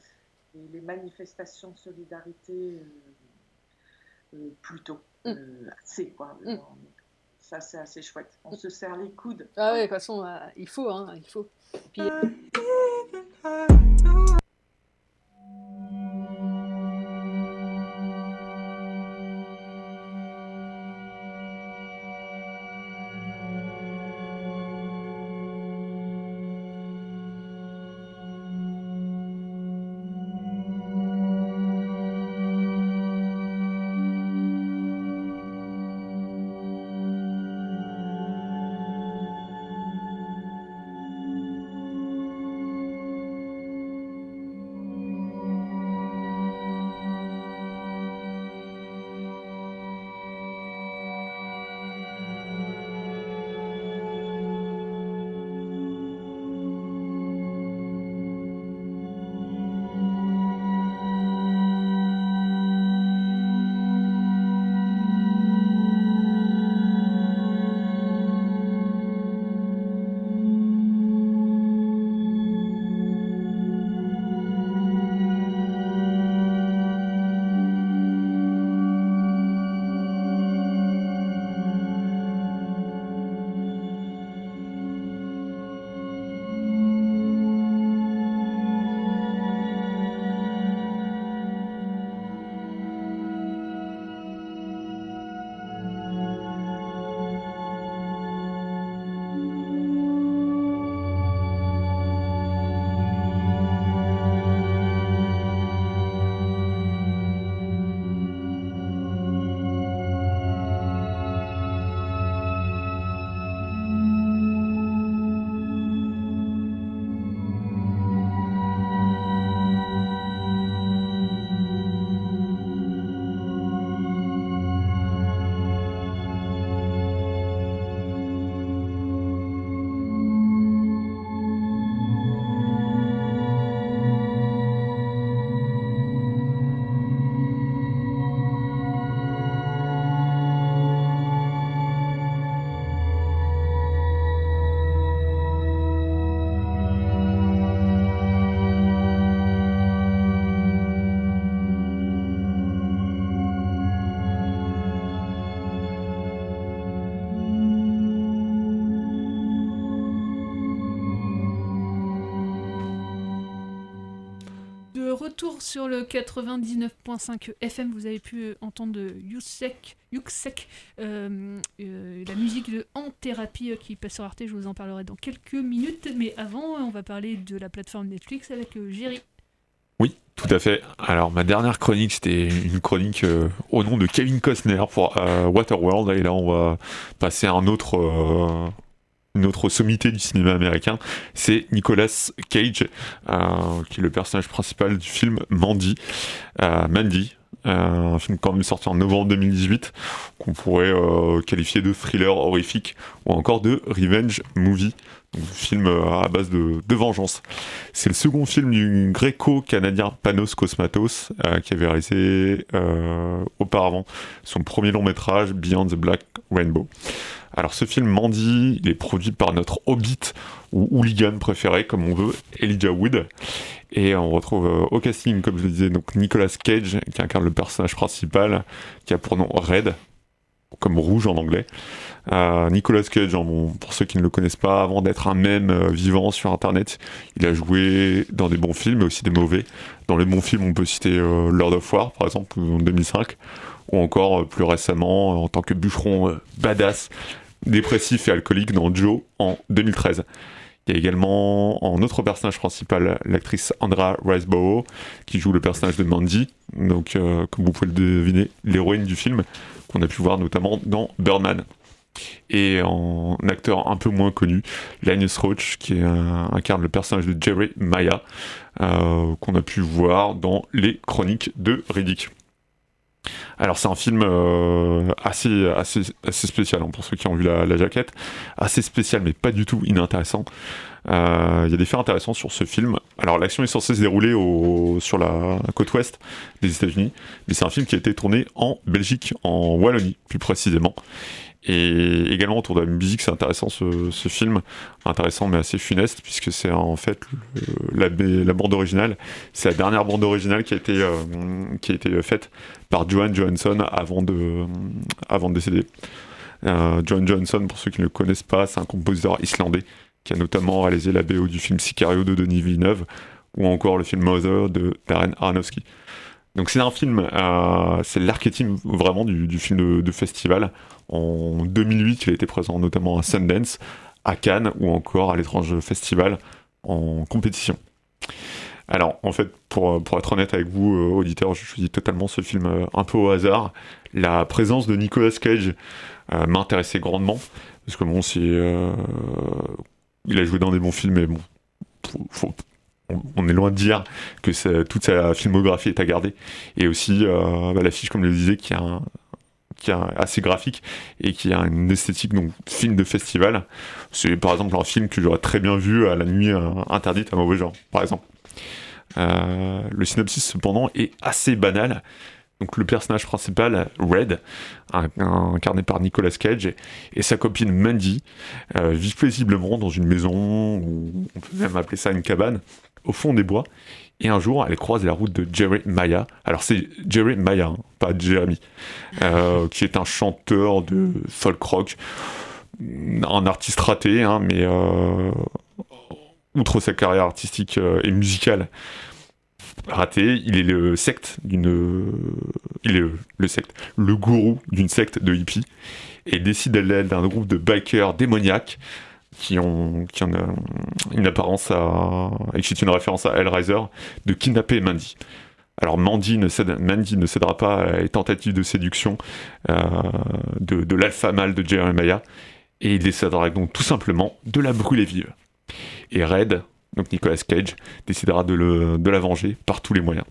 les, les manifestations de solidarité euh, euh, plutôt Mm. euh, assez, quoi. Mm. Ça, c'est assez chouette. On se serre les coudes. Ah ouais, de toute façon, euh, il faut, hein, il faut. Puis, retour sur le 99.5 FM, vous avez pu euh, entendre Yuxek, euh, euh, la musique de En Thérapie qui passe sur Arte, je vous en parlerai dans quelques minutes, mais avant, on va parler de la plateforme Netflix avec Jerry. Oui, tout à fait. Alors, ma dernière chronique, c'était une chronique au nom de Kevin Costner pour Waterworld. Et là, on va passer à un autre, une autre sommité du cinéma américain. C'est Nicolas Cage, euh, qui est le personnage principal du film Mandy. Euh, Mandy. un film quand même sorti en novembre 2018, qu'on pourrait euh, qualifier de thriller horrifique ou encore de revenge movie, donc film euh, à base de, de vengeance. C'est le second film du gréco-canadien Panos Cosmatos, euh, qui avait réalisé euh, auparavant son premier long métrage Beyond the Black Rainbow. Alors ce film Mandy, il est produit par notre Hobbit ou hooligan préféré, comme on veut, Elijah Wood. Et on retrouve euh, au casting, comme je le disais, donc Nicolas Cage, qui incarne le personnage principal, qui a pour nom Red, comme rouge en anglais. Euh, Nicolas Cage, hein, pour ceux qui ne le connaissent pas, avant d'être un mème euh, vivant sur Internet, il a joué dans des bons films, mais aussi des mauvais. Dans les bons films, on peut citer Lord of War, par exemple, en 2005, ou encore plus récemment, en tant que bûcheron badass, dépressif et alcoolique dans Joe en 2013. Il y a également en autre personnage principal l'actrice Andra Riseborough qui joue le personnage de Mandy, donc euh, comme vous pouvez le deviner, l'héroïne du film qu'on a pu voir notamment dans Birdman. Et en acteur un peu moins connu, Linus Roach qui incarne le personnage de Jerry Maya euh, qu'on a pu voir dans les Chroniques de Riddick. Alors c'est un film euh, assez, assez, assez spécial hein, pour ceux qui ont vu la, jaquette, assez spécial mais pas du tout inintéressant. Euh, Il y a des faits intéressants sur ce film. Alors l'action est censée se dérouler sur la côte ouest des États-Unis, mais c'est un film qui a été tourné en Belgique, en Wallonie plus précisément. Et également autour de la musique, c'est intéressant ce, film, intéressant mais assez funeste puisque c'est en fait la bande originale, c'est la dernière bande originale qui a été euh, qui a été faite par Johan Johansson avant de avant de décéder. Euh, Johan Johansson, pour ceux qui ne le connaissent pas, c'est un compositeur islandais qui a notamment réalisé la BO du film Sicario de Denis Villeneuve ou encore le film Mother de Darren Aronofsky. Donc c'est un film, euh, c'est l'archétype vraiment du, film de festival. En 2008, il a été présent notamment à Sundance, à Cannes ou encore à l'étrange festival en compétition. Alors en fait, pour, pour être honnête avec vous, euh, auditeurs, je choisis totalement ce film euh, un peu au hasard. La présence de Nicolas Cage euh, m'intéressait grandement, parce que bon, c'est... euh, il a joué dans des bons films, mais bon, on, est loin de dire que toute sa filmographie est à garder. Et aussi euh, bah, l'affiche, comme je le disais, qui a est assez graphique et qui a une esthétique donc film de festival. C'est par exemple un film que j'aurais très bien vu à la nuit euh, interdite à mauvais genre, par exemple. Euh, le synopsis cependant est assez banal. Donc le personnage principal, Red, incarné par Nicolas Cage, et, et sa copine Mandy euh, vivent paisiblement dans une maison, ou on peut même appeler ça une cabane, au fond des bois. Et un jour, elle croise la route de Jerry Maya. Alors c'est Jerry Maya, hein, pas Jeremy, euh, qui est un chanteur de folk rock, un artiste raté, hein, mais euh, outre sa carrière artistique euh, et musicale ratée, il est le secte d'une, il est le, secte, le gourou d'une secte de hippies et décide à l'aide d'un groupe de bikers démoniaques qui ont, euh, une apparence à, et qui est une référence à Hellraiser, de kidnapper Mandy. Alors Mandy ne, cède, Mandy ne cédera pas à les tentatives de séduction euh, de, de l'alpha mâle de Jeremiah, et il décidera donc tout simplement de la brûler vive. Et Red, donc Nicolas Cage, décidera de, le, de la venger par tous les moyens.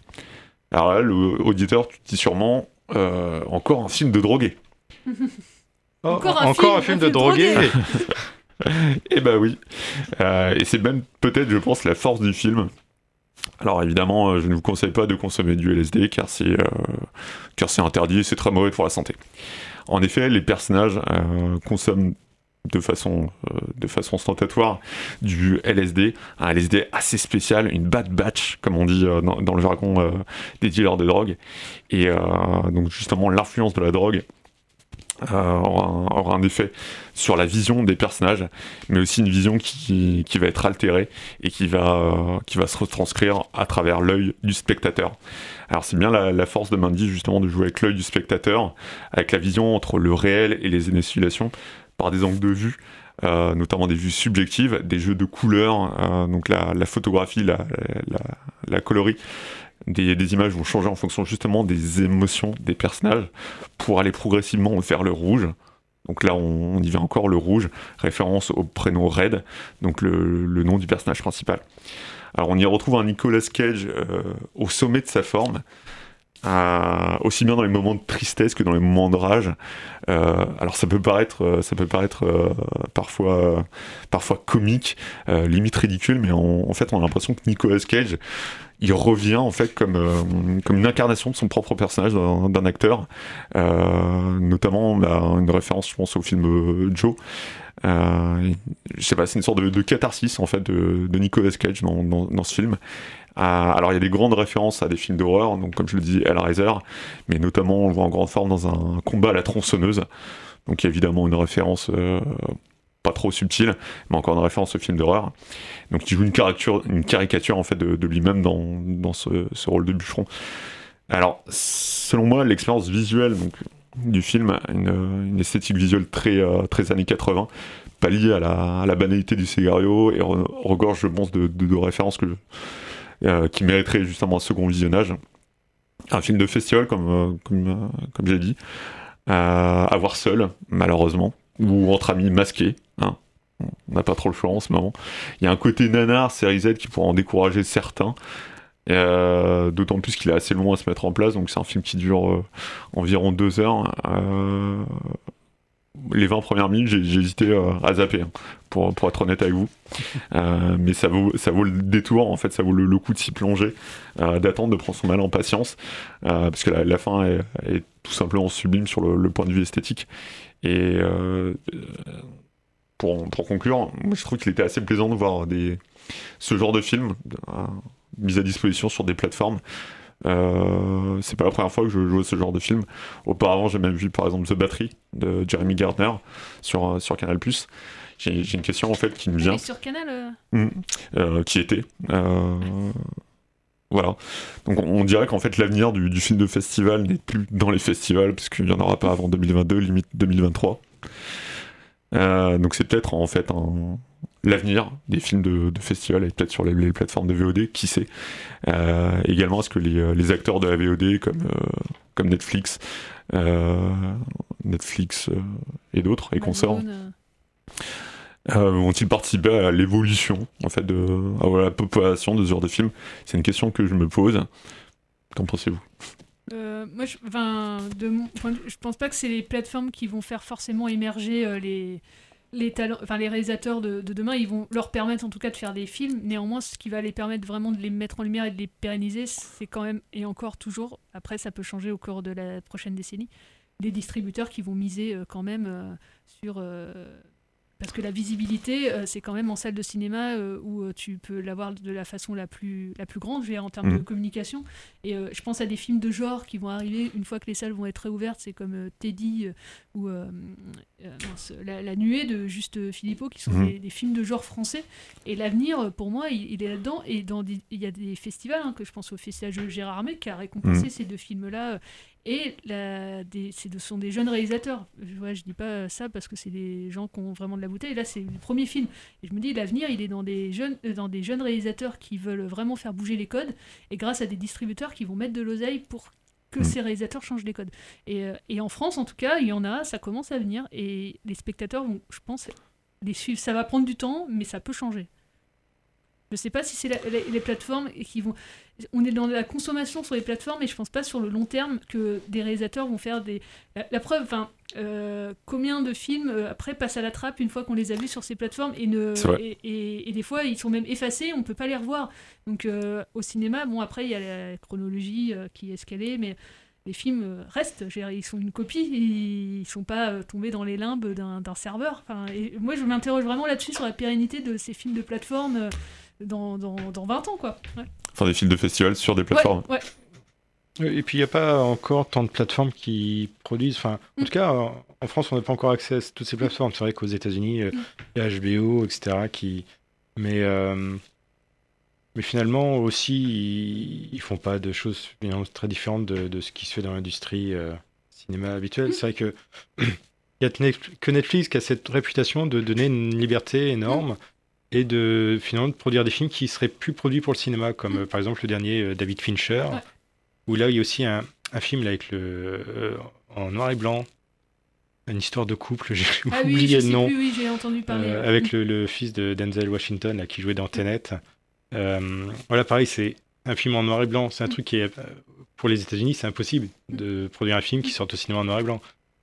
Alors là, le auditeur, tu te dis sûrement, euh, encore un film de drogué. Encore un encore un film, de drogué. Eh ben oui. Euh, et c'est même peut-être, je pense, la force du film. Alors évidemment, euh, je ne vous conseille pas de consommer du LSD car c'est euh, car c'est interdit et c'est très mauvais pour la santé. En effet, les personnages euh, consomment de façon euh, de façon ostentatoire du LSD, un LSD assez spécial, une bad batch comme on dit euh, dans, le jargon euh, des dealers de drogue. Et donc justement l'influence de la drogue aura, un, effet sur la vision des personnages, mais aussi une vision qui, qui va être altérée et qui va, qui va se retranscrire à travers l'œil du spectateur. Alors c'est bien la, force de Mandy justement de jouer avec l'œil du spectateur, avec la vision entre le réel et les hallucinations, par des angles de vue, euh, notamment des vues subjectives, des jeux de couleurs, euh, donc la, photographie, la, colorie des, images vont changer en fonction justement des émotions des personnages pour aller progressivement vers le rouge. Donc là, on, y va encore le rouge, référence au prénom Red, donc le, le nom du personnage principal. Alors on y retrouve un Nicolas Cage euh, au sommet de sa forme, aussi bien dans les moments de tristesse que dans les moments de rage. Euh, alors ça peut paraître, euh, ça peut paraître euh, parfois, parfois comique, limite ridicule, mais en, en fait on a l'impression que Nicolas Cage, il revient en fait comme, comme une incarnation de son propre personnage d'un acteur. Notamment on une référence, je pense, au film Joe. Euh, je sais pas, c'est une sorte de, catharsis en fait de, Nicolas Cage dans, ce film. Euh, alors il y a des grandes références à des films d'horreur, donc comme je le dis, Hellraiser, mais notamment on le voit en grande forme dans un combat à la tronçonneuse. Donc il y a évidemment une référence euh, pas trop subtile, mais encore une référence au film d'horreur. Donc il joue une caricature, en fait de, lui-même dans, ce, rôle de bûcheron. Alors selon moi, l'expérience visuelle du film une, esthétique visuelle très, euh, années 80, pas liée à la, à la banalité du scénario et re- regorge, je pense, de, références euh, qui mériterait justement un second visionnage. Un film de festival, comme, euh, j'ai dit, à voir seul, malheureusement, ou entre amis masqués. Hein. On n'a pas trop le choix en ce moment. Il y a un côté nanar, série Z, qui pourrait en décourager certains. Euh, D'autant plus qu'il est assez long à se mettre en place, donc c'est un film qui dure euh, environ deux heures. Euh, les 20 premières minutes, j'ai hésité à zapper, hein, pour, pour être honnête avec vous. Mais ça vaut, ça vaut le détour, en fait, ça vaut le, le coup de s'y plonger, d'attendre, de prendre son mal en patience, parce que la, la fin est, est tout simplement sublime sur le, le point de vue esthétique. Et pour, pour conclure, moi je trouve qu'il était assez plaisant de voir des, ce genre de film euh, mis à disposition sur des plateformes. Euh, c'est pas la première fois que je joue à ce genre de film. Auparavant, j'ai même vu par exemple The Battery de Jeremy Gardner sur, euh, sur Canal. J'ai une question en fait qui me vient. Sur Canal. euh, Mm. Euh, qui était. Euh, voilà. Donc on, dirait qu'en fait l'avenir du, du film de festival n'est plus dans les festivals, puisqu'il n'y en aura pas avant 2022, limite 2023. Euh, donc c'est peut-être en fait un- l'avenir des films de, de festival et peut-être sur les, les plateformes de VOD, qui sait. Euh, également, est-ce que les, euh, les acteurs de la VOD comme, euh, comme Netflix, euh, Netflix et d'autres, et consorts, vont-ils participer à l'évolution en fait de à la population de ce genre de films C'est une question que je me pose. Qu'en pensez-vous? Euh, moi, je, de mon point de vue, je pense pas que c'est les plateformes qui vont faire forcément émerger euh, les, les réalisateurs de, de demain. Ils vont leur permettre en tout cas de faire des films. Néanmoins, ce qui va les permettre vraiment de les mettre en lumière et de les pérenniser, c'est quand même et encore toujours. Après, ça peut changer au cours de la prochaine décennie. Des distributeurs qui vont miser euh, quand même euh, sur euh, parce que la visibilité, euh, c'est quand même en salle de cinéma euh, où euh, tu peux l'avoir de la façon la plus, la plus grande, je veux dire, en termes de Mhm. communication. Et euh, je pense à des films de genre qui vont arriver une fois que les salles vont être réouvertes. C'est comme Teddy ou la, La Nuée de Juste Philippot, qui sont Mhm. des, des films de genre français. Et l'avenir, pour moi, il, il est là-dedans. Et dans des- il y a des festivals, hein, que je pense au Festival de Gérard Armé, qui a récompensé Mhm. ces deux films-là. Et la, des, ce sont des jeunes réalisateurs. Je, ouais, je dis pas ça parce que c'est des gens qui ont vraiment de la bouteille. Là, c'est le premier film. Et je me dis, l'avenir, il est dans des, jeunes, euh, dans des jeunes réalisateurs qui veulent vraiment faire bouger les codes et grâce à des distributeurs qui vont mettre de l'oseille pour que Mm. ces réalisateurs changent les codes. Et, euh, et en France, en tout cas, il y en a, ça commence à venir. Et les spectateurs vont, je pense, les suivre. Ça va prendre du temps, mais ça peut changer. Je sais pas si c'est les plateformes qui vont. On est dans la consommation sur les plateformes, mais je pense pas sur le long terme que des réalisateurs vont faire des. La, la preuve, enfin, euh, combien de films euh, après passent à la trappe une fois qu'on les a vus sur ces plateformes et ne et, et- et des fois ils sont même effacés, on peut pas les revoir. Donc euh, au cinéma, bon après il y a la chronologie qui est ce qu'elle est, mais les films restent, ils sont une copie, ils sont pas tombés dans les limbes d'un d'un serveur. Enfin, et moi je m'interroge vraiment là-dessus sur la pérennité de ces films de plateforme dans, dans, dans 20 ans quoi. Ouais. Enfin, des films de festival sur des plateformes. Ouais, ouais. Et puis il n'y a pas encore tant de plateformes qui produisent. Enfin, en Mm. tout cas, en France, on n'a pas encore accès à toutes ces plateformes. C'est vrai qu'aux États-Unis, euh, Mm. il y a HBO, etc. Qui... Mais, euh, mais finalement aussi, ils, ils font pas de choses très différentes de, de ce qui se fait dans l'industrie euh, cinéma habituelle. C'est vrai que il y a que Netflix- que Netflix qui a cette réputation de donner une liberté énorme. Et de finalement de produire des films qui seraient plus produits pour le cinéma, comme euh, par exemple le dernier euh, David Fincher, Ouais. où là il y a aussi un, un film là, avec le euh, en noir et blanc, une histoire de couple, j'ai Ah oui, oublié je le nom, plus, oui, j'ai entendu parler. euh, avec le, le fils de Denzel Washington là, qui jouait dans Tenet. Euh, voilà, pareil, c'est un film en noir et blanc. C'est un truc qui est pour les États-Unis, c'est impossible de produire un film qui sorte au cinéma en noir et blanc.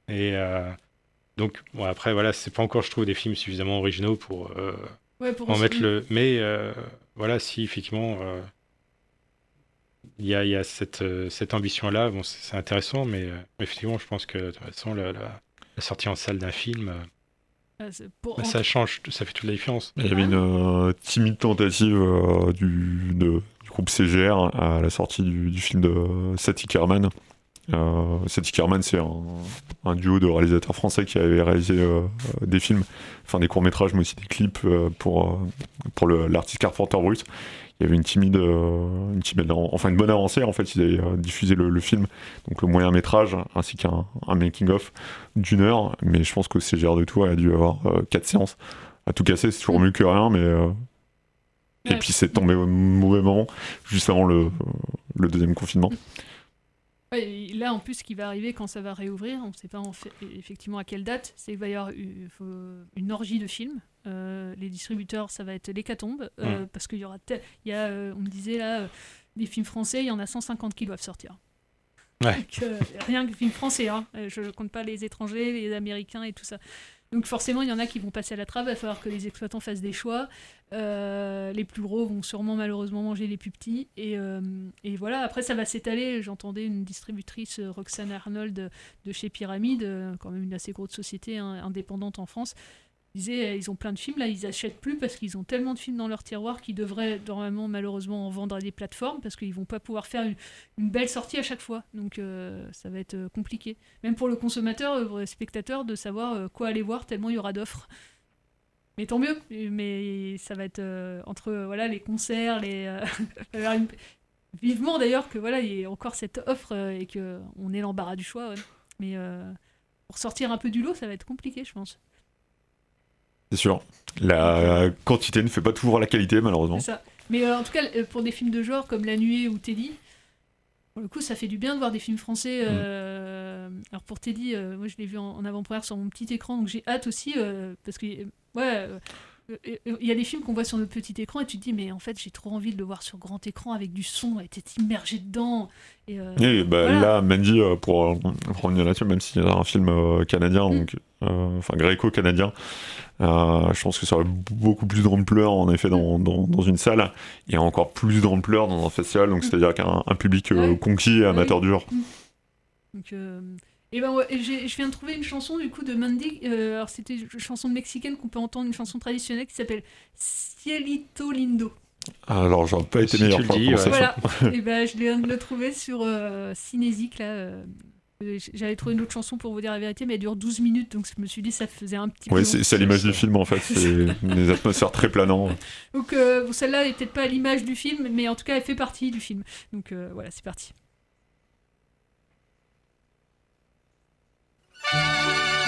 Et donc bon, après voilà, c'est pas encore je trouve des films suffisamment originaux pour, Ouais, pour en mettre le. Mais euh, voilà, si effectivement euh, il y a, il y a cette, euh, cette ambition-là, bon, c'est intéressant, mais euh, effectivement, je pense que de toute façon, la, la- la sortie en salle d'un film, euh, Ah, pour- ça change, ça fait toute la différence. Il y avait une euh, timide tentative euh, du, de- du groupe CGR à la sortie du, du film de Sati Kerman. Euh, Kerman, c'est un, un duo de réalisateurs français qui avait réalisé euh, euh, des films, enfin des courts-métrages, mais aussi des clips euh, pour, pour l'artiste Carpenter Brut. Il y avait une timide, une timide, enfin une bonne avancée. En fait, ils avaient diffusé le, le film, donc le moyen métrage, ainsi qu'un un making-of d'une heure. Mais je pense que CGR de Tours a dû avoir quatre séances. À tout casser, c'est toujours mieux que rien, mais. Et puis c'est tombé au mauvais moment, juste avant le, le deuxième confinement. Et là, en plus, ce qui va arriver quand ça va réouvrir, on ne sait pas en fait- effectivement à quelle date, c'est qu'il va y avoir une, orgie de films. Euh, les distributeurs, ça va être l'hécatombe, euh, Mm. parce qu'il y aura, il y a, euh, on me disait là, euh, des films français, il y en a 150 qui doivent sortir. Ouais. Donc, rien que les films français, hein. Je ne compte pas les étrangers, les américains et tout ça. Donc forcément, il y en a qui vont passer à la trappe, il va falloir que les exploitants fassent des choix. Euh, les plus gros vont sûrement malheureusement manger les plus petits. Et, euh, voilà, après ça va s'étaler. J'entendais une distributrice, euh, Roxane Arnold, de chez Pyramide, quand même une assez grosse société hein, indépendante en France, disait ils ont plein de films, là ils achètent plus parce qu'ils ont tellement de films dans leur tiroir qu'ils devraient normalement malheureusement en vendre à des plateformes parce qu'ils vont pas pouvoir faire une, belle sortie à chaque fois. Donc ça va être compliqué. Même pour le consommateur, le spectateur, de savoir quoi aller voir tellement il y aura d'offres. Mais tant mieux, mais ça va être euh, entre euh, voilà, les concerts, les. euh, une- Vivement d'ailleurs que voilà, il y ait encore cette offre et qu'on ait l'embarras du choix. ouais. Mais pour sortir un peu du lot, ça va être compliqué, je pense. C'est sûr. La quantité ne fait pas toujours la qualité, malheureusement. Ça. Mais en tout cas, pour des films de genre comme La Nuée ou Teddy, pour le coup, ça fait du bien de voir des films français. euh, Alors pour Teddy, euh, moi je l'ai vu en, en avant-première sur mon petit écran, donc j'ai hâte aussi, euh, parce que, ouais, il y a des films qu'on voit sur notre petit écran et tu te dis, mais en fait, j'ai trop envie de le voir sur grand écran avec du son, et t'es immergé dedans. Et, euh, Et bah, voilà. là, Mandy, euh, pour euh, revenir là-dessus, même s'il y a un film euh, canadien, Mm. donc, euh, enfin gréco-canadien, euh, je pense que ça aurait beaucoup plus d'ampleur en effet dans, dans, dans une salle et encore plus d'ampleur dans un festival, Mm. donc c'est-à-dire qu'un un public euh, conquis, amateur dur. Donc, euh, et ben ouais, et j'ai- je viens de trouver une chanson du coup de Mandy. euh, alors c'était une chanson mexicaine qu'on peut entendre, une chanson traditionnelle qui s'appelle Cielito Lindo. Alors, j'aurais pas été Si meilleur tu le pour, dis, ouais. cette Voilà. chanson. et ben je viens de le trouver sur euh, Cinésique là. euh, J'avais trouvé une autre chanson pour vous dire la vérité, mais elle dure 12 minutes, donc je me suis dit ça faisait un petit peu. Long. c'est à l'image du film en fait, c'est des atmosphères très planantes. Donc euh, celle-là est peut-être pas à l'image du film, mais en tout cas elle fait partie du film. Donc euh, voilà, c'est parti. Música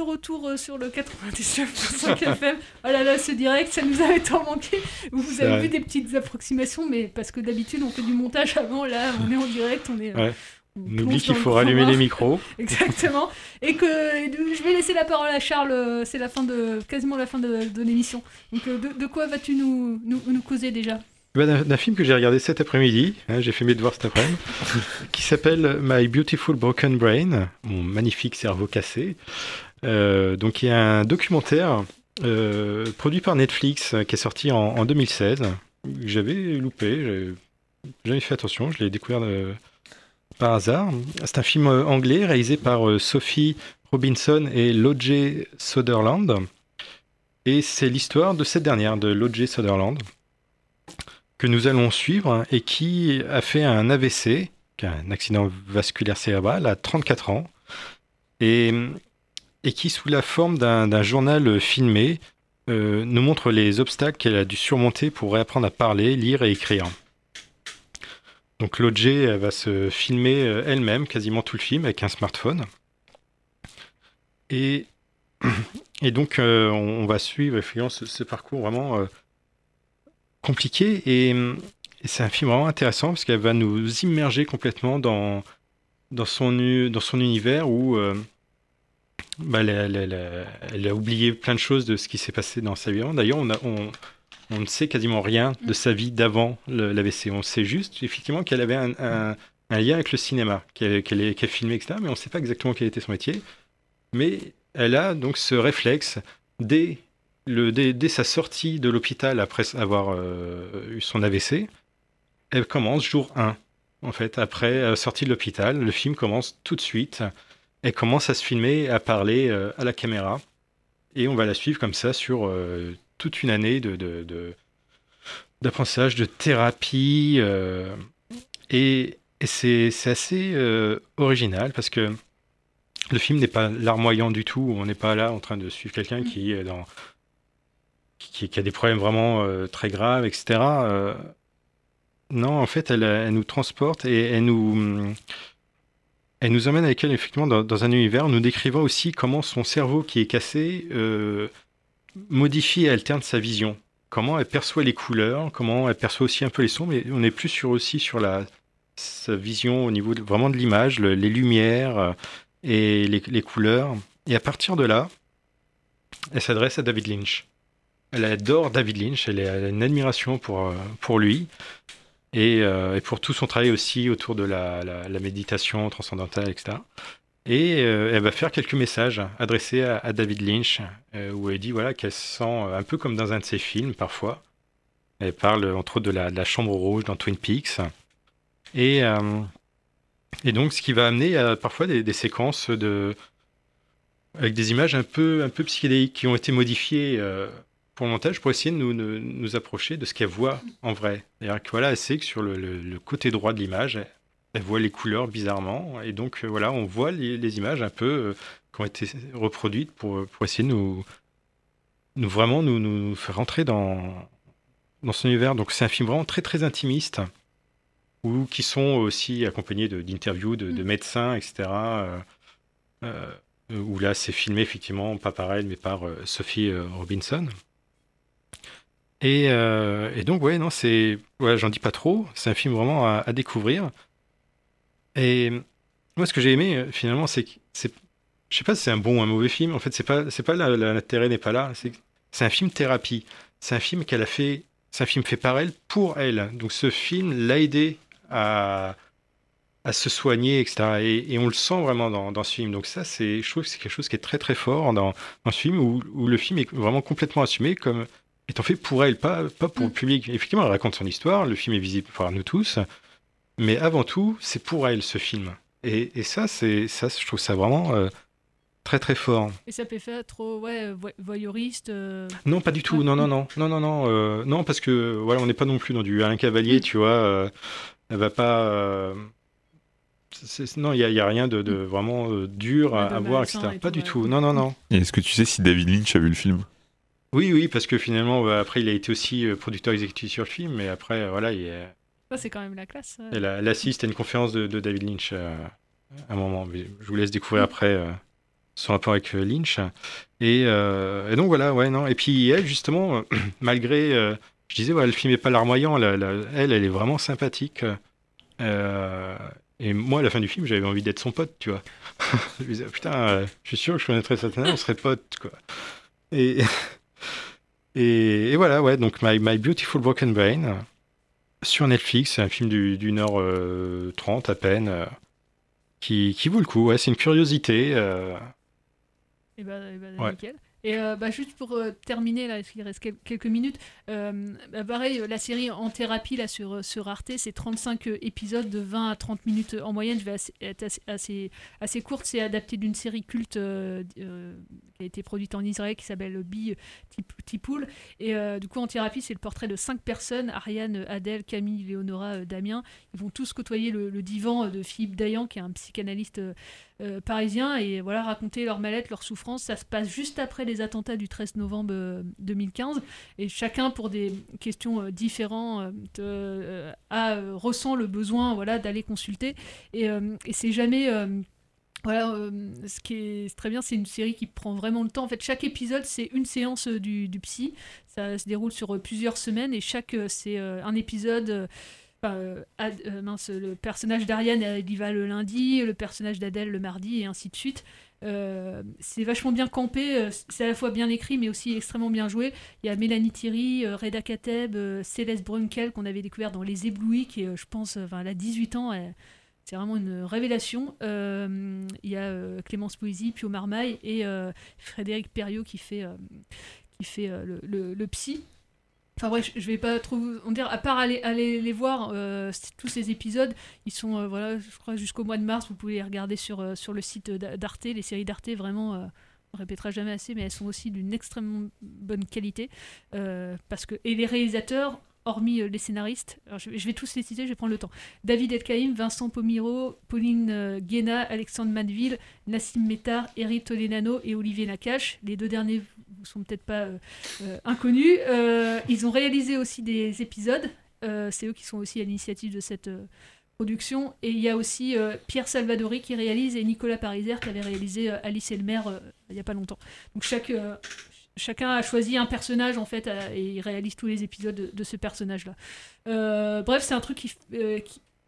retour euh, sur le 99.5 FM. Oh là là, ce direct, ça nous avait tant manqué. Vous avez vrai. vu des petites approximations, mais parce que d'habitude, on fait du montage avant. Là, on est en direct, on est. euh, Ouais. on On oublie qu'il faut rallumer les micros. Exactement. Et que je vais laisser la parole à Charles. euh, C'est la fin de quasiment la fin de, de l'émission. Donc, de, de quoi vas-tu nous, nous, nous causer déjà? Bah, d'un d'un film que j'ai regardé cet après-midi, hein, j'ai fait mes devoirs cet après-midi, qui s'appelle My Beautiful Broken Brain, mon magnifique cerveau cassé. Euh, donc il y a un documentaire euh, produit par Netflix euh, qui est sorti en, en 2016, que j'avais loupé, j'avais fait attention, je l'ai découvert par hasard. C'est un film anglais réalisé par Sophie Robinson et Lodge Sutherland. Et c'est l'histoire de cette dernière, de Lodge Sutherland que nous allons suivre et qui a fait un AVC, un accident vasculaire cérébral, à 34 ans, et, et qui, sous la forme d'un journal filmé, euh, nous montre les obstacles qu'elle a dû surmonter pour réapprendre à parler, lire et écrire. Donc elle va se filmer euh, elle-même quasiment tout le film avec un smartphone. Et, et donc euh, on, va suivre effectivement ce, ce parcours vraiment euh, compliqué et, et c'est un film vraiment intéressant parce qu'elle va nous immerger complètement dans, dans, son, dans son univers où euh, bah, elle, a oublié plein de choses de ce qui s'est passé dans sa vie. D'ailleurs, on, ne sait quasiment rien de sa vie d'avant l'AVC. On sait juste effectivement qu'elle avait un, lien avec le cinéma, qu'elle est- qu'elle filmait, etc. Mais on ne sait pas exactement quel était son métier. Mais elle a donc ce réflexe dès, le, dès sa sortie de l'hôpital après avoir euh, eu son AVC. Elle commence jour 1, en fait, après euh, sortie de l'hôpital. Le film commence tout de suite. Elle commence à se filmer, à parler euh, à la caméra. Et on va la suivre comme ça sur euh, toute une année de, d'apprentissage, de thérapie. euh, et c'est, assez original parce que le film n'est pas larmoyant du tout. On n'est pas là en train de suivre quelqu'un qui qui, a des problèmes vraiment très graves, etc. Non, en fait, elle, elle nous transporte et elle nous, elle nous emmène avec elle effectivement dans, un univers, nous décrivant aussi comment son cerveau qui est cassé euh, modifie et alterne sa vision. Comment elle perçoit les couleurs, comment elle perçoit aussi un peu les sons, mais on est plus sur aussi sur la sa vision au niveau vraiment de l'image, le- les lumières euh, et les, les couleurs. Et à partir de là, elle s'adresse à David Lynch. Elle adore David Lynch, elle a une admiration pour, euh, pour lui et, euh, et pour tout son travail aussi autour de la, méditation transcendantale, etc. Et euh, elle va faire quelques messages adressés à, David Lynch, euh, où elle dit voilà, qu'elle se sent un peu comme dans un de ses films parfois. Elle parle entre autres de la, chambre rouge dans Twin Peaks. Et, donc, ce qui va amener à parfois des, séquences avec des images un peu, un peu psychédéliques qui ont été modifiées pour le montage pour essayer de nous, nous approcher de ce qu'elle voit en vrai. C'est-à-dire que voilà, elle sait que sur le, le- le côté droit de l'image, elle, elle voit les couleurs bizarrement. Et donc, euh, voilà, on voit les, les images un peu euh, qui ont été reproduites pour, pour essayer de nous, nous vraiment nous, nous faire rentrer dans, dans son univers. Donc, c'est un film vraiment très, très intimiste ou qui sont aussi accompagnés d'interviews de, de médecins, etc. euh, euh, où là, c'est filmé effectivement, pas par elle, mais par euh, Sophie Robinson. Et, euh, et donc, ouais, non, c'est. Ouais, j'en dis pas trop. C'est un film vraiment à, découvrir. Et moi, ce que j'ai aimé, euh, finalement, c'est que. Je sais pas si c'est un bon ou un mauvais film. En fait, c'est pas, c'est pas l'intérêt n'est pas là. C'est un film thérapie. C'est un film qu'elle a fait. C'est un film fait par elle pour elle. Donc, ce film l'a aidé à, à se soigner, etc. Et, et on le sent vraiment dans, dans ce film. Donc, ça, c'est, je trouve que c'est quelque chose qui est très, très fort dans, dans ce film où, où le film est vraiment complètement assumé comme étant fait pour elle, pas, pas pour le public. Effectivement, elle raconte son histoire, le film est visible par nous tous, mais avant tout, c'est pour elle ce film. Et, et ça, c'est ça, je trouve ça vraiment euh, très très fort. Et ça peut faire trop ouais, voy- voyeuriste. euh, Non, pas du tout. Non, non, non, non, non, non, euh, non, parce que voilà, on n'est pas non plus dans du Alain Cavalier, tu vois. euh, elle va pas. euh, non, il y, a- a rien de, de vraiment euh, dur à, voir, etc. et Pas tout, du ouais. tout. Non, non, non. Et est-ce que tu sais si David Lynch a vu le film? Oui, oui, parce que finalement, bah, après, il a été aussi euh, producteur exécutif sur le film, mais après, voilà, il est- Ça, c'est quand même la classe. euh. elle, assiste à une conférence de, de David Lynch euh, à un moment. Mais je vous laisse découvrir après euh, son rapport avec Lynch. Et, et, donc voilà, ouais, non. Et puis elle, justement, malgré, je disais, ouais, le film est pas larmoyant, elle, elle, elle est vraiment sympathique. et moi, à la fin du film, j'avais envie d'être son pote, tu vois. je me disais, putain, je suis sûr que je connaîtrais Satana, on serait potes, quoi. Et, et, voilà, ouais, donc My, My Beautiful Broken Brain sur Netflix, c'est un film d'une heure euh, trente à peine, euh, qui, qui, vaut le coup. Ouais, c'est une curiosité. Euh. Et bah, et bah nickel. Et euh, bah, juste pour euh, terminer, là, il reste quelques minutes, euh, bah, pareil, la série En thérapie là, sur, sur Arte, c'est 35 épisodes de 20 à 30 minutes en moyenne. Je vais être assez, assez, assez courte. C'est adapté d'une série culte qui a été produite en Israël qui s'appelle Bi Tipoul. Et du coup, En thérapie, c'est le portrait de cinq personnes Ariane, Adèle, Camille, Léonora, Damien. Ils vont tous côtoyer le, divan de Philippe Dayan, qui est un psychanalyste parisiens et voilà raconter leur mal-être, leur souffrance. Ça se passe juste après les attentats du 13 novembre 2015 euh, et chacun pour des questions euh, différentes a, ressent le besoin voilà d'aller consulter et, c'est jamais voilà, ce qui est très bien, c'est une série qui prend vraiment le temps. En fait, chaque épisode, c'est une séance du, du, psy. Ça se déroule sur plusieurs semaines et chaque, c'est un épisode euh, euh, le personnage d'Ariane, il y va le lundi, le personnage d'Adèle le mardi, et ainsi de suite. Euh, c'est vachement bien campé, c'est à la fois bien écrit mais aussi extrêmement bien joué. Il y a Mélanie Thierry, Reda Kateb, Céleste Brunkel qu'on avait découvert dans Les Éblouis, qui je pense, enfin, elle a 18 ans, c'est vraiment une révélation. il y a Clémence Poésie, Pio Marmaille et Frédéric Perriot qui fait, qui fait le, le, psy. Enfin bref, je vais pas trop vous dire, à part aller, les voir, euh, tous ces épisodes, ils sont, euh, voilà, je crois jusqu'au mois de mars, vous pouvez les regarder sur, euh, sur le site d'Arte, les séries d'Arte, vraiment, on ne répétera jamais assez, mais elles sont aussi d'une extrêmement bonne qualité. parce que, et les réalisateurs, hormis les scénaristes, je, vais tous les citer, je vais prendre le temps. David Edkaïm, Vincent Pomiro, Pauline Guéna, Alexandre Manville, Nassim Métard, Eric Tolenano et Olivier Nakache. Les deux derniers vous sont peut-être pas euh, euh, inconnus. Euh, ils ont réalisé aussi des épisodes. c'est eux qui sont aussi à l'initiative de cette production. Et il y a aussi Pierre Salvadori qui réalise et Nicolas Pariser qui avait réalisé Alice et le maire il n'y a pas longtemps. Donc chacun a choisi un personnage en fait et il réalise tous les épisodes de, ce personnage-là. bref, c'est un truc qui,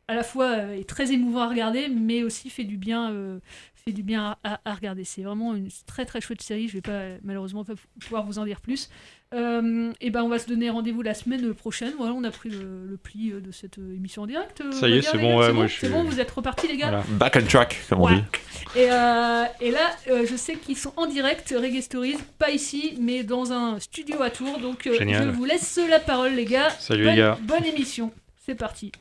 à la fois est très émouvant à regarder, mais aussi fait du bien fait du bien à, regarder. C'est vraiment une très très chouette série. Je vais pas malheureusement pas pouvoir vous en dire plus. Euh, et ben on va se donner rendez-vous la semaine prochaine. Voilà, on a pris le, pli de cette émission en direct. Euh, Ça y est, c'est bon, ouais, moi je suis... bon, vous êtes repartis les gars. Back on track, comme on dit. Et, euh, et là, je sais qu'ils sont en direct, Reggae Stories, pas ici, mais dans un studio à Tours. Donc je vous laisse la parole les gars. Salut les gars. Bonne émission. C'est parti.